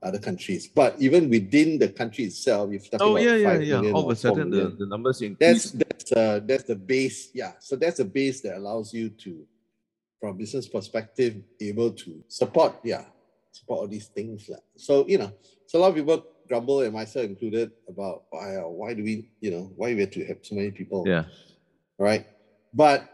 [SPEAKER 2] other countries. But even within the country itself, you've talking
[SPEAKER 1] Oh
[SPEAKER 2] about
[SPEAKER 1] yeah, yeah,
[SPEAKER 2] five
[SPEAKER 1] yeah.
[SPEAKER 2] million
[SPEAKER 1] All of a sudden, the, the numbers
[SPEAKER 2] that's
[SPEAKER 1] increase.
[SPEAKER 2] that's that's uh that's the base. Yeah, so that's the base that allows you to, from a business perspective, able to support. Yeah, support all these things. lah. So you know, so a lot of people grumble, and myself included, about why uh, why do we you know why we have to have so many people
[SPEAKER 1] Yeah.
[SPEAKER 2] right? But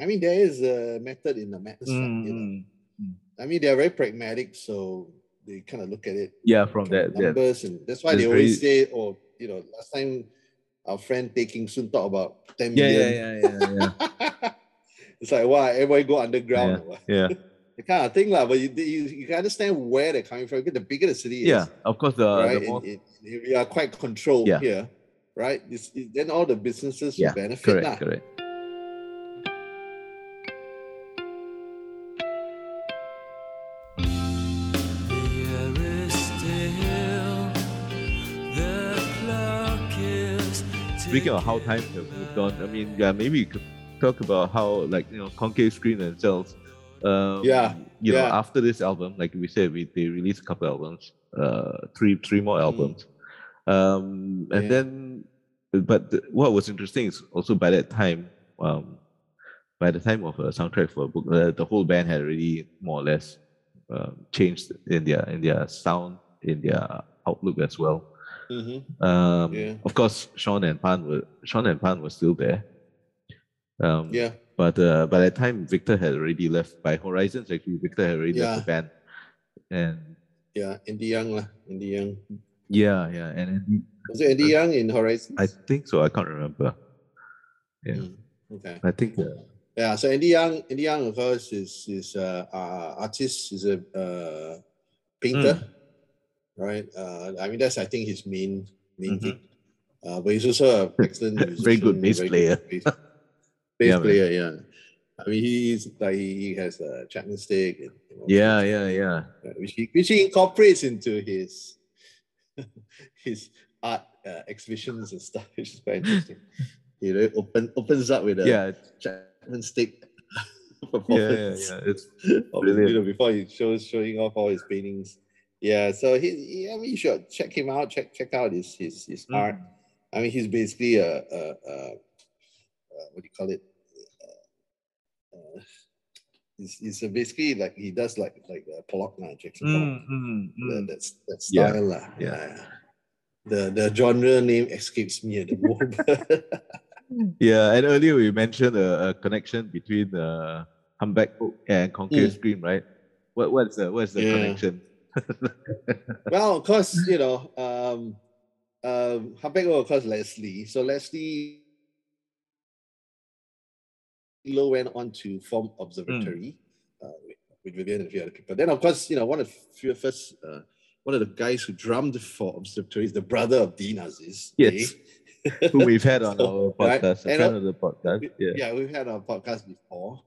[SPEAKER 2] I mean, there is a method in the madness. lah, you know.
[SPEAKER 1] Mm, mm.
[SPEAKER 2] I mean, they're very pragmatic, so they kind of look at it
[SPEAKER 1] Yeah, from that.
[SPEAKER 2] numbers, and that's why
[SPEAKER 1] It's
[SPEAKER 2] they always say, "Oh, you know, last time our friend taking soon talk about ten
[SPEAKER 1] yeah,
[SPEAKER 2] million.
[SPEAKER 1] yeah, yeah, yeah, yeah.
[SPEAKER 2] it's like, wow, everybody go underground, what?
[SPEAKER 1] yeah.
[SPEAKER 2] the kind of thing, lah. But you, you you can understand where they're coming from. The bigger the city is,
[SPEAKER 1] Yeah, of course, the,
[SPEAKER 2] right?
[SPEAKER 1] the more.
[SPEAKER 2] and, and we are quite controlled
[SPEAKER 1] Yeah.
[SPEAKER 2] here, right? This, then all the businesses
[SPEAKER 1] Yeah,
[SPEAKER 2] will benefit,
[SPEAKER 1] correct,
[SPEAKER 2] lah.
[SPEAKER 1] correct. Speaking of how times have moved on, I mean, yeah, maybe you could talk about how, like, you know, Concave Scream themselves. Um,
[SPEAKER 2] Yeah,
[SPEAKER 1] You know, after this album, like we said, we they released a couple albums, uh, three three more albums, um, and
[SPEAKER 2] Mm. Yeah.
[SPEAKER 1] then, but the, what was interesting is also by that time, um, by the time of a soundtrack for a book, uh, the whole band had already more or less um, changed in their in their sound, in their outlook as well.
[SPEAKER 2] Mhm.
[SPEAKER 1] Um,
[SPEAKER 2] Yeah.
[SPEAKER 1] Of course, Sean and Pan were Sean and Pan were still there. Um,
[SPEAKER 2] Yeah.
[SPEAKER 1] But uh, by that time, Victor had already left. By Horizons, actually, Victor had already left the band. And
[SPEAKER 2] Yeah, Andy Yang, lah. Andy Yang.
[SPEAKER 1] yeah, yeah, and Andy,
[SPEAKER 2] Was it Andy Yang in Horizons?
[SPEAKER 1] I think so. I can't remember. Yeah,
[SPEAKER 2] Mm, okay.
[SPEAKER 1] I think. Uh,
[SPEAKER 2] Yeah, so Andy Yang, Andy Yang, of course, is is uh, uh artist, is a uh, painter,
[SPEAKER 1] Mm.
[SPEAKER 2] Right? Uh, I mean that's I think his main main
[SPEAKER 1] Mhm.
[SPEAKER 2] thing. Uh, but he's also an excellent musician,
[SPEAKER 1] Very good bass player.
[SPEAKER 2] bass, bass
[SPEAKER 1] Yeah, man.
[SPEAKER 2] player, yeah. I mean he's like he has a Chapman stick, and, you know,
[SPEAKER 1] yeah, yeah, yeah.
[SPEAKER 2] uh, which he which he incorporates into his his art uh, exhibitions and stuff, which is quite interesting. you know, open opens up with a
[SPEAKER 1] Yeah,
[SPEAKER 2] Chapman stick
[SPEAKER 1] yeah, yeah, yeah. It's Brilliant.
[SPEAKER 2] you know, before he shows showing off all his paintings. Yeah, so he, he I mean, you should check him out. Check check out his his, his
[SPEAKER 1] Mm.
[SPEAKER 2] art. I mean, he's basically a, a, a, a what do you call it? Uh, uh, It's, it's a basically like he does like like uh, Pollock now, Jackson Pollock.
[SPEAKER 1] Mm,
[SPEAKER 2] that's that
[SPEAKER 1] Yeah,
[SPEAKER 2] style lah.
[SPEAKER 1] yeah.
[SPEAKER 2] The the genre name escapes me at the moment.
[SPEAKER 1] Yeah, and earlier we mentioned a, a connection between uh, Humpback Oak and Concave
[SPEAKER 2] Mm.
[SPEAKER 1] Scream, right? What what's the what's the
[SPEAKER 2] Yeah.
[SPEAKER 1] connection?
[SPEAKER 2] well, of course, you know, um, um, Oak, of course, Leslie. So Leslie Low went on to form Observatory uh, with, Vivian and a few other people. Then, of course, you know, one of the few first, uh, one of the guys who drummed for Observatory is the brother of Dean Aziz.
[SPEAKER 1] Yes.
[SPEAKER 2] eh?
[SPEAKER 1] Who we've had on
[SPEAKER 2] So,
[SPEAKER 1] our
[SPEAKER 2] right,
[SPEAKER 1] podcast, a
[SPEAKER 2] and,
[SPEAKER 1] friend of the podcast. Yeah.
[SPEAKER 2] yeah, we've had our podcast before.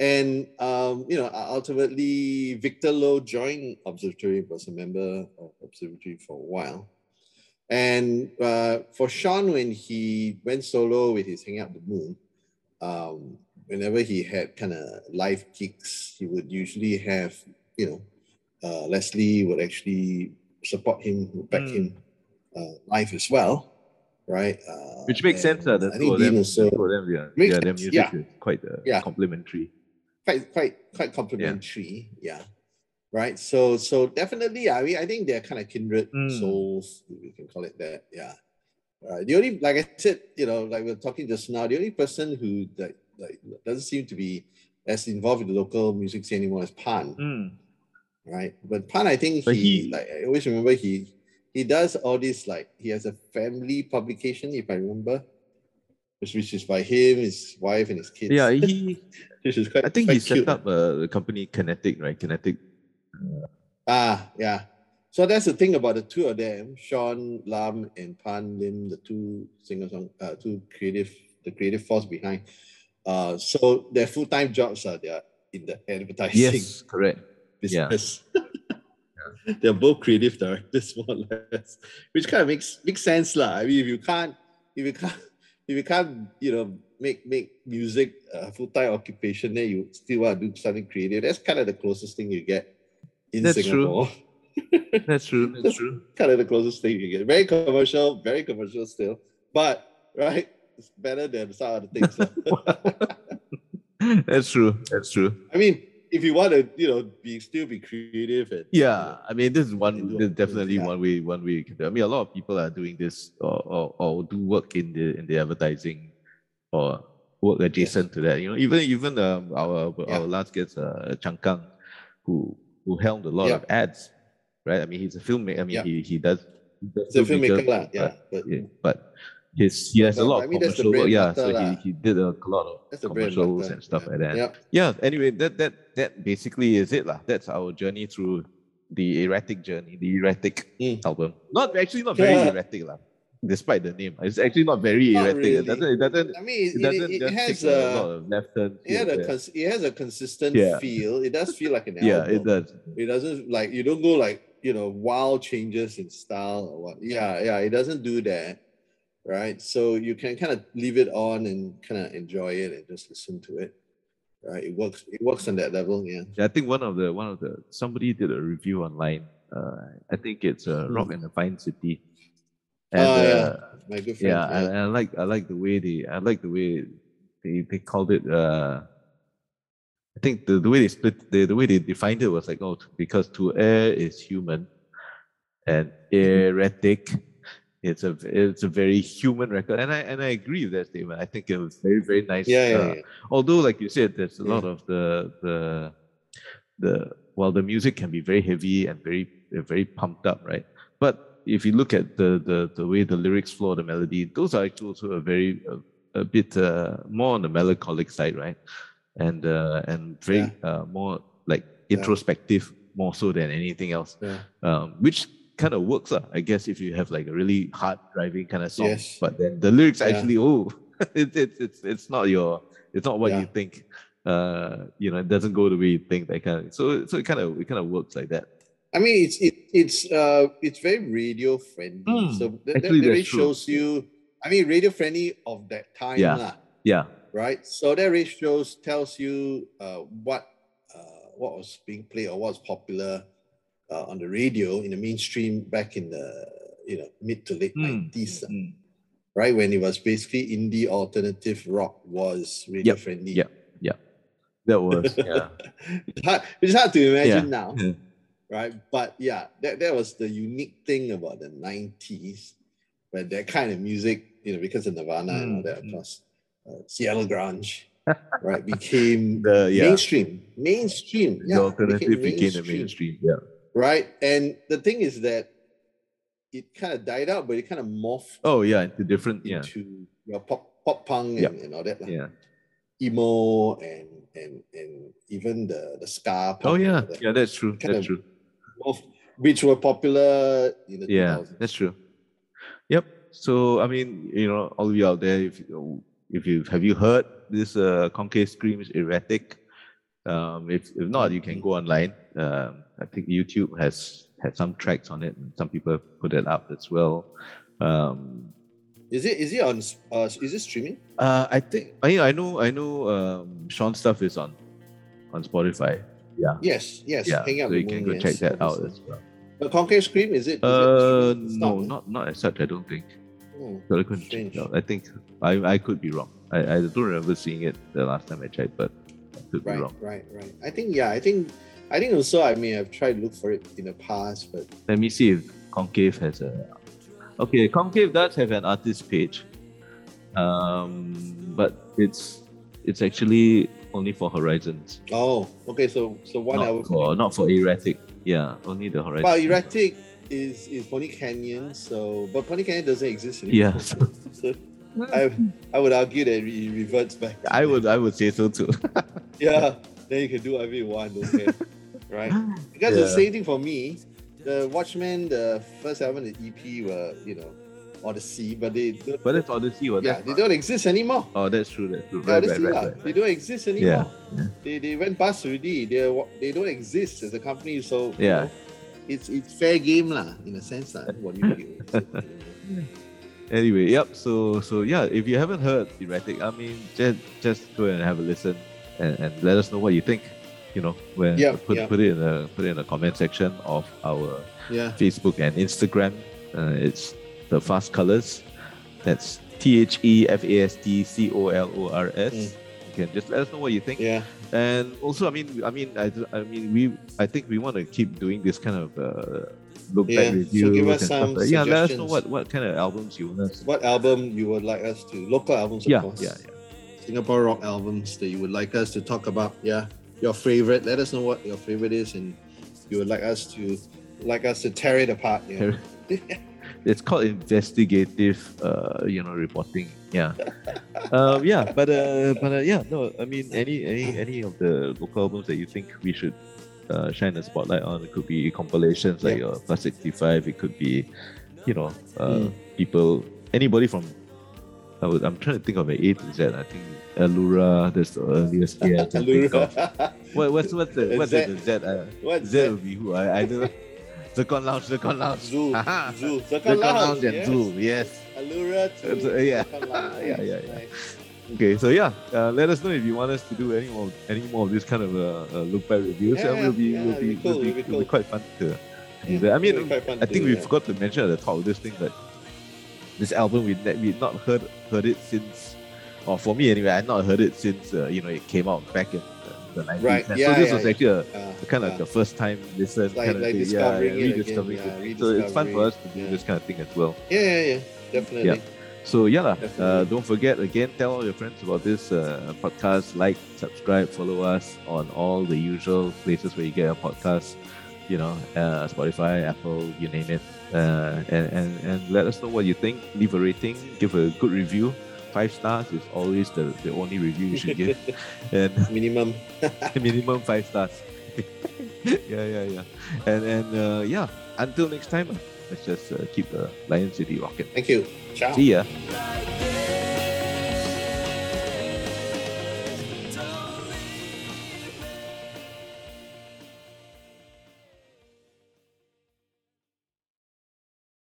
[SPEAKER 2] And um, you know, ultimately Victor Lowe joined Observatory, was a member of Observatory for a while. And uh, for Sean, when he went solo with his Hang Out the Moon, um, whenever he had kind of live gigs, he would usually have, you know, uh, Leslie would actually support him, would back
[SPEAKER 1] Mm.
[SPEAKER 2] him uh, live as well, right? Uh,
[SPEAKER 1] Which makes sense. Uh,
[SPEAKER 2] I think Dean also
[SPEAKER 1] them, yeah, yeah, their music
[SPEAKER 2] yeah.
[SPEAKER 1] is quite uh,
[SPEAKER 2] Yeah.
[SPEAKER 1] complementary.
[SPEAKER 2] Quite quite quite complementary. Yeah. Right. So so definitely, I mean, I think they're kind of kindred
[SPEAKER 1] Mm.
[SPEAKER 2] souls. We can call it that. Yeah. Right. The only, like I said, you know, like we are talking just now, the only person who like, like doesn't seem to be as involved in the local music scene anymore is Pan.
[SPEAKER 1] Mm.
[SPEAKER 2] Right. But Pan, I think he,
[SPEAKER 1] he-
[SPEAKER 2] like I always remember he he does all this like he has a family publication, if I remember. Which, which is by him, his wife, and his kids.
[SPEAKER 1] Yeah, he.
[SPEAKER 2] is quite.
[SPEAKER 1] I think
[SPEAKER 2] quite
[SPEAKER 1] he set
[SPEAKER 2] cute.
[SPEAKER 1] up a company, Kinetic, right? Kinetic.
[SPEAKER 2] Ah, yeah. So that's the thing about the two of them, Sean Lam and Pan Lim, the two singer song, uh, two creative, the creative force behind. Uh, so their full time jobs are they are in the advertising
[SPEAKER 1] Yes, correct. yeah.
[SPEAKER 2] business. They're both creative directors, more or less, which kind of makes makes sense, lah. I mean, if you can't, if you can't, if you can't, you know, make make music a full time occupation, then you still want to do something creative. That's kind of the closest thing you get in
[SPEAKER 1] That's true. That's true. That's true.
[SPEAKER 2] kind of the closest thing you get. Very commercial, very commercial still, but right, it's better than some other things. lah.
[SPEAKER 1] That's true. That's true.
[SPEAKER 2] I mean, if you want to, you know, be still be creative and you
[SPEAKER 1] Yeah,
[SPEAKER 2] know,
[SPEAKER 1] I mean, this is one. This is definitely
[SPEAKER 2] yeah.
[SPEAKER 1] one way. One way. You can do. I mean, a lot of people are doing this, or, or, or do work in the in the advertising, or work adjacent to that. You know, even even um, our
[SPEAKER 2] Yeah.
[SPEAKER 1] our last guest, uh, Chang Kang, who who helmed a lot
[SPEAKER 2] Yeah.
[SPEAKER 1] of ads, right? I mean, he's a filmmaker. I mean,
[SPEAKER 2] Yeah.
[SPEAKER 1] he he does. he does
[SPEAKER 2] it's a filmmaker. Yeah,
[SPEAKER 1] but,
[SPEAKER 2] but
[SPEAKER 1] yeah, but his he has a lot
[SPEAKER 2] I
[SPEAKER 1] of
[SPEAKER 2] mean, the
[SPEAKER 1] commercial work. Yeah, so he, he did a lot of
[SPEAKER 2] that's
[SPEAKER 1] commercials and stuff like that
[SPEAKER 2] Yeah.
[SPEAKER 1] yeah anyway that that that basically is it lah that's our journey through the erratic journey the erratic
[SPEAKER 2] Mm.
[SPEAKER 1] album not actually not very erratic lah despite the name it's actually not very
[SPEAKER 2] Not
[SPEAKER 1] erratic it
[SPEAKER 2] really.
[SPEAKER 1] doesn't it doesn't
[SPEAKER 2] I mean,
[SPEAKER 1] it
[SPEAKER 2] it,
[SPEAKER 1] doesn't
[SPEAKER 2] it, it
[SPEAKER 1] just
[SPEAKER 2] has
[SPEAKER 1] take a, lot of left turns
[SPEAKER 2] it, a cons- it has a consistent
[SPEAKER 1] Yeah.
[SPEAKER 2] feel. It does feel like an
[SPEAKER 1] yeah
[SPEAKER 2] album.
[SPEAKER 1] Yeah, it does
[SPEAKER 2] It doesn't like you don't go like you know wild changes in style or what. Yeah, yeah, it doesn't do that, right? So you can kind of leave it on and kind of enjoy it and just listen to it, right? It works. It works on that level. Yeah.
[SPEAKER 1] Yeah, I think one of the one of the somebody did a review online uh, I think it's uh, Rock in a Fine City and
[SPEAKER 2] Hmm. Oh, yeah.
[SPEAKER 1] uh,
[SPEAKER 2] My good friend.
[SPEAKER 1] yeah, and I like I like the way they I like the way they they called it. Uh, I think the, the way they split the, the way they defined it was like oh because to err is human, and
[SPEAKER 2] Mm-hmm.
[SPEAKER 1] erratic, it's a it's a very human record, and I and I agree with that statement. I think it was very very nice.
[SPEAKER 2] yeah, yeah,
[SPEAKER 1] uh,
[SPEAKER 2] yeah.
[SPEAKER 1] although like you said there's a
[SPEAKER 2] Yeah.
[SPEAKER 1] lot of the the the well the music can be very heavy and very uh, very pumped up right but if you look at the the, the way the lyrics flow the melody those are actually also a very a, a bit uh, more on the melancholic side right and uh, and very uh, more like
[SPEAKER 2] Yeah.
[SPEAKER 1] introspective more so than anything else
[SPEAKER 2] yeah.
[SPEAKER 1] um, which kind of works uh, I guess if you have like a really hard driving kind of song
[SPEAKER 2] Yes.
[SPEAKER 1] but then the lyrics
[SPEAKER 2] Yeah.
[SPEAKER 1] actually oh it's it's it's it's not your it's not what
[SPEAKER 2] Yeah.
[SPEAKER 1] you think uh you know it doesn't go the way you think that kind of so so it kind of it kind of works like that
[SPEAKER 2] I mean, it's it, it's uh it's very radio friendly.
[SPEAKER 1] Hmm,
[SPEAKER 2] So that,
[SPEAKER 1] actually,
[SPEAKER 2] that really
[SPEAKER 1] true.
[SPEAKER 2] shows you. I mean, radio friendly of that time,
[SPEAKER 1] Yeah.
[SPEAKER 2] lah,
[SPEAKER 1] yeah
[SPEAKER 2] right? So that really shows tells you uh what uh what was being played or what's popular uh, on the radio in the mainstream back in the you know mid to late
[SPEAKER 1] Mm,
[SPEAKER 2] nineties,
[SPEAKER 1] mm.
[SPEAKER 2] right? When it was basically indie alternative rock was radio
[SPEAKER 1] Yep,
[SPEAKER 2] friendly.
[SPEAKER 1] yep, yep. That was yeah.
[SPEAKER 2] It's hard, it's hard to imagine
[SPEAKER 1] Yeah.
[SPEAKER 2] now,
[SPEAKER 1] Yeah.
[SPEAKER 2] Right? But yeah, that, that was the unique thing about the 90s, where that kind of music, you know, because of Nirvana and all that, of
[SPEAKER 1] mm.
[SPEAKER 2] course, uh, Seattle Grunge, right, became
[SPEAKER 1] The yeah.
[SPEAKER 2] mainstream. Mainstream.
[SPEAKER 1] the
[SPEAKER 2] Yeah,
[SPEAKER 1] alternative became the mainstream. Yeah.
[SPEAKER 2] Right. And the thing is that it kind of died out, but it kind of morphed
[SPEAKER 1] Oh yeah, into different yeah.
[SPEAKER 2] into you know, pop pop punk and,
[SPEAKER 1] Yeah.
[SPEAKER 2] and all that. lah.
[SPEAKER 1] Yeah.
[SPEAKER 2] Emo and and and even the the ska
[SPEAKER 1] Oh yeah.
[SPEAKER 2] that.
[SPEAKER 1] Yeah, that's true.
[SPEAKER 2] Kind
[SPEAKER 1] That's
[SPEAKER 2] of
[SPEAKER 1] true.
[SPEAKER 2] Both, which were popular in the
[SPEAKER 1] Yeah,
[SPEAKER 2] 2000s.
[SPEAKER 1] that's true. Yep. So I mean, you know, all of you out there, if you if you have you heard this uh, concave scream's erratic? Um, if if not, you can go online. Um, I think YouTube has had some tracks on it, and some people have put it up as well. Um,
[SPEAKER 2] Is it is it on uh is it streaming?
[SPEAKER 1] uh, I think I I know I know um, Sean's stuff is on on Spotify. Yeah,
[SPEAKER 2] Yes, yes.
[SPEAKER 1] yeah.
[SPEAKER 2] Hang
[SPEAKER 1] So you can go check
[SPEAKER 2] yes,
[SPEAKER 1] that out as well.
[SPEAKER 2] The Concave Scream, is it? is it
[SPEAKER 1] Uh?
[SPEAKER 2] It's
[SPEAKER 1] no, not not as such. I don't think.
[SPEAKER 2] Oh,
[SPEAKER 1] But I couldn't check it out. I think I, I could be wrong. I, I don't remember seeing it the last time I checked, but I could be
[SPEAKER 2] right,
[SPEAKER 1] wrong.
[SPEAKER 2] right, right. I think yeah, I think I think also I may have tried to look for it in the past, but
[SPEAKER 1] Let me see if Concave has a. Okay, Concave does have an artist page, um, but it's it's actually only for Horizons,
[SPEAKER 2] oh, okay. So so one hour.
[SPEAKER 1] not for not for Erratic. Yeah, only the Horizons.
[SPEAKER 2] Well, erratic is is Pony Canyon, so but Pony Canyon doesn't exist anymore.
[SPEAKER 1] Yeah,
[SPEAKER 2] so I I would argue that it reverts back.
[SPEAKER 1] I would I would say so too.
[SPEAKER 2] Yeah, then you can do whatever you want, don't right? Because the same thing for me. The Watchmen, the first album, the EP were, you know, Odyssey, but they don't,
[SPEAKER 1] but it's Odyssey, well,
[SPEAKER 2] yeah, they don't exist anymore.
[SPEAKER 1] Oh, that's true. That's true. Right,
[SPEAKER 2] Odyssey,
[SPEAKER 1] right, right, right,
[SPEAKER 2] They don't exist anymore.
[SPEAKER 1] yeah.
[SPEAKER 2] They, they went past already. They they don't exist as a company, so you
[SPEAKER 1] Yeah.
[SPEAKER 2] know, it's it's fair game lah in a sense lah. What do you feel?
[SPEAKER 1] Anyway, yep. So so yeah, if you haven't heard Erratic, I mean, just just go and have a listen and, and let us know what you think. You know, when
[SPEAKER 2] Yeah,
[SPEAKER 1] put
[SPEAKER 2] yeah.
[SPEAKER 1] put it in the put it in the comment section of our
[SPEAKER 2] yeah,
[SPEAKER 1] Facebook and Instagram. Uh, it's the Fast Colors. That's T H E F A S T C O L O R S.
[SPEAKER 2] Mm.
[SPEAKER 1] You can just let us know what you think.
[SPEAKER 2] yeah,
[SPEAKER 1] And also, I mean, I mean, I, I mean, we, I think we want to keep doing this kind of uh, look
[SPEAKER 2] Yeah,
[SPEAKER 1] back
[SPEAKER 2] so
[SPEAKER 1] reviews
[SPEAKER 2] give us some.
[SPEAKER 1] Like, yeah, let us know what, what kind of albums you want us.
[SPEAKER 2] What album you would like us to local albums? Of
[SPEAKER 1] Yeah,
[SPEAKER 2] course.
[SPEAKER 1] yeah, yeah.
[SPEAKER 2] Singapore rock albums that you would like us to talk about. Yeah, your favorite. Let us know what your favorite is, and you would like us to like us to tear it apart. Yeah.
[SPEAKER 1] It's called investigative, uh, you know, reporting. Yeah, um, yeah, but uh, but uh, yeah, no, I mean, any any any of the local albums that you think we should uh, shine a spotlight on, it could be compilations like
[SPEAKER 2] Yeah.
[SPEAKER 1] your Plus sixty five. It could be, you know, uh,
[SPEAKER 2] Mm.
[SPEAKER 1] people, anybody from. I would, I'm trying to think of an A to Z. I think Allura. That's the earliest year I can think of. What, what's what's the what's
[SPEAKER 2] Z.
[SPEAKER 1] the Z? Uh,
[SPEAKER 2] What's
[SPEAKER 1] Z
[SPEAKER 2] that?
[SPEAKER 1] would be who? I I don't know. Zircon Lounge, Zircon Lounge.
[SPEAKER 2] Zoo. Zoo, Zircon
[SPEAKER 1] Zircon
[SPEAKER 2] Lounge,
[SPEAKER 1] Lounge and
[SPEAKER 2] yes.
[SPEAKER 1] Zoo, yes.
[SPEAKER 2] Allura to
[SPEAKER 1] Uh, yeah. Yeah, yeah, yeah.
[SPEAKER 2] Nice.
[SPEAKER 1] Okay, so yeah, uh, let us know if you want us to do any more any more of this kind of uh, uh, look back reviews.
[SPEAKER 2] Yeah,
[SPEAKER 1] we'll be
[SPEAKER 2] yeah,
[SPEAKER 1] we'll be,
[SPEAKER 2] it'll be cool,
[SPEAKER 1] we'll be,
[SPEAKER 2] it'll be
[SPEAKER 1] it'll be quite fun to,
[SPEAKER 2] Yeah.
[SPEAKER 1] I mean,
[SPEAKER 2] it'll be quite fun
[SPEAKER 1] I think
[SPEAKER 2] do,
[SPEAKER 1] we
[SPEAKER 2] yeah.
[SPEAKER 1] forgot to mention at the top of this thing that this album we ne- we not heard heard it since, or for me anyway, I not heard it since uh, you know it came out back in the, the 90s.
[SPEAKER 2] Right, yeah,
[SPEAKER 1] so this
[SPEAKER 2] yeah,
[SPEAKER 1] was
[SPEAKER 2] yeah.
[SPEAKER 1] actually a,
[SPEAKER 2] Uh,
[SPEAKER 1] a kind of
[SPEAKER 2] yeah.
[SPEAKER 1] the first time listen
[SPEAKER 2] Like-
[SPEAKER 1] kind of
[SPEAKER 2] like
[SPEAKER 1] thing.
[SPEAKER 2] discovering
[SPEAKER 1] yeah,
[SPEAKER 2] again,
[SPEAKER 1] rediscovering
[SPEAKER 2] yeah,
[SPEAKER 1] it. So it's fun for us to do
[SPEAKER 2] yeah.
[SPEAKER 1] this kind of thing as well.
[SPEAKER 2] yeah, yeah, yeah, definitely.
[SPEAKER 1] Yeah. So yeah, uh, don't forget again, tell all your friends about this uh, podcast. Like, subscribe, follow us on all the usual places where you get your podcast. You know, uh, Spotify, Apple, you name it. Uh, and, and and let us know what you think. Leave a rating, give a good review. Five stars is always the, the only review you should give, and
[SPEAKER 2] Minimum.
[SPEAKER 1] minimum five stars. yeah, yeah, yeah. And and uh, yeah. Until next time, let's just uh, keep the Lion City rocking.
[SPEAKER 2] Thank you. Ciao.
[SPEAKER 1] See ya.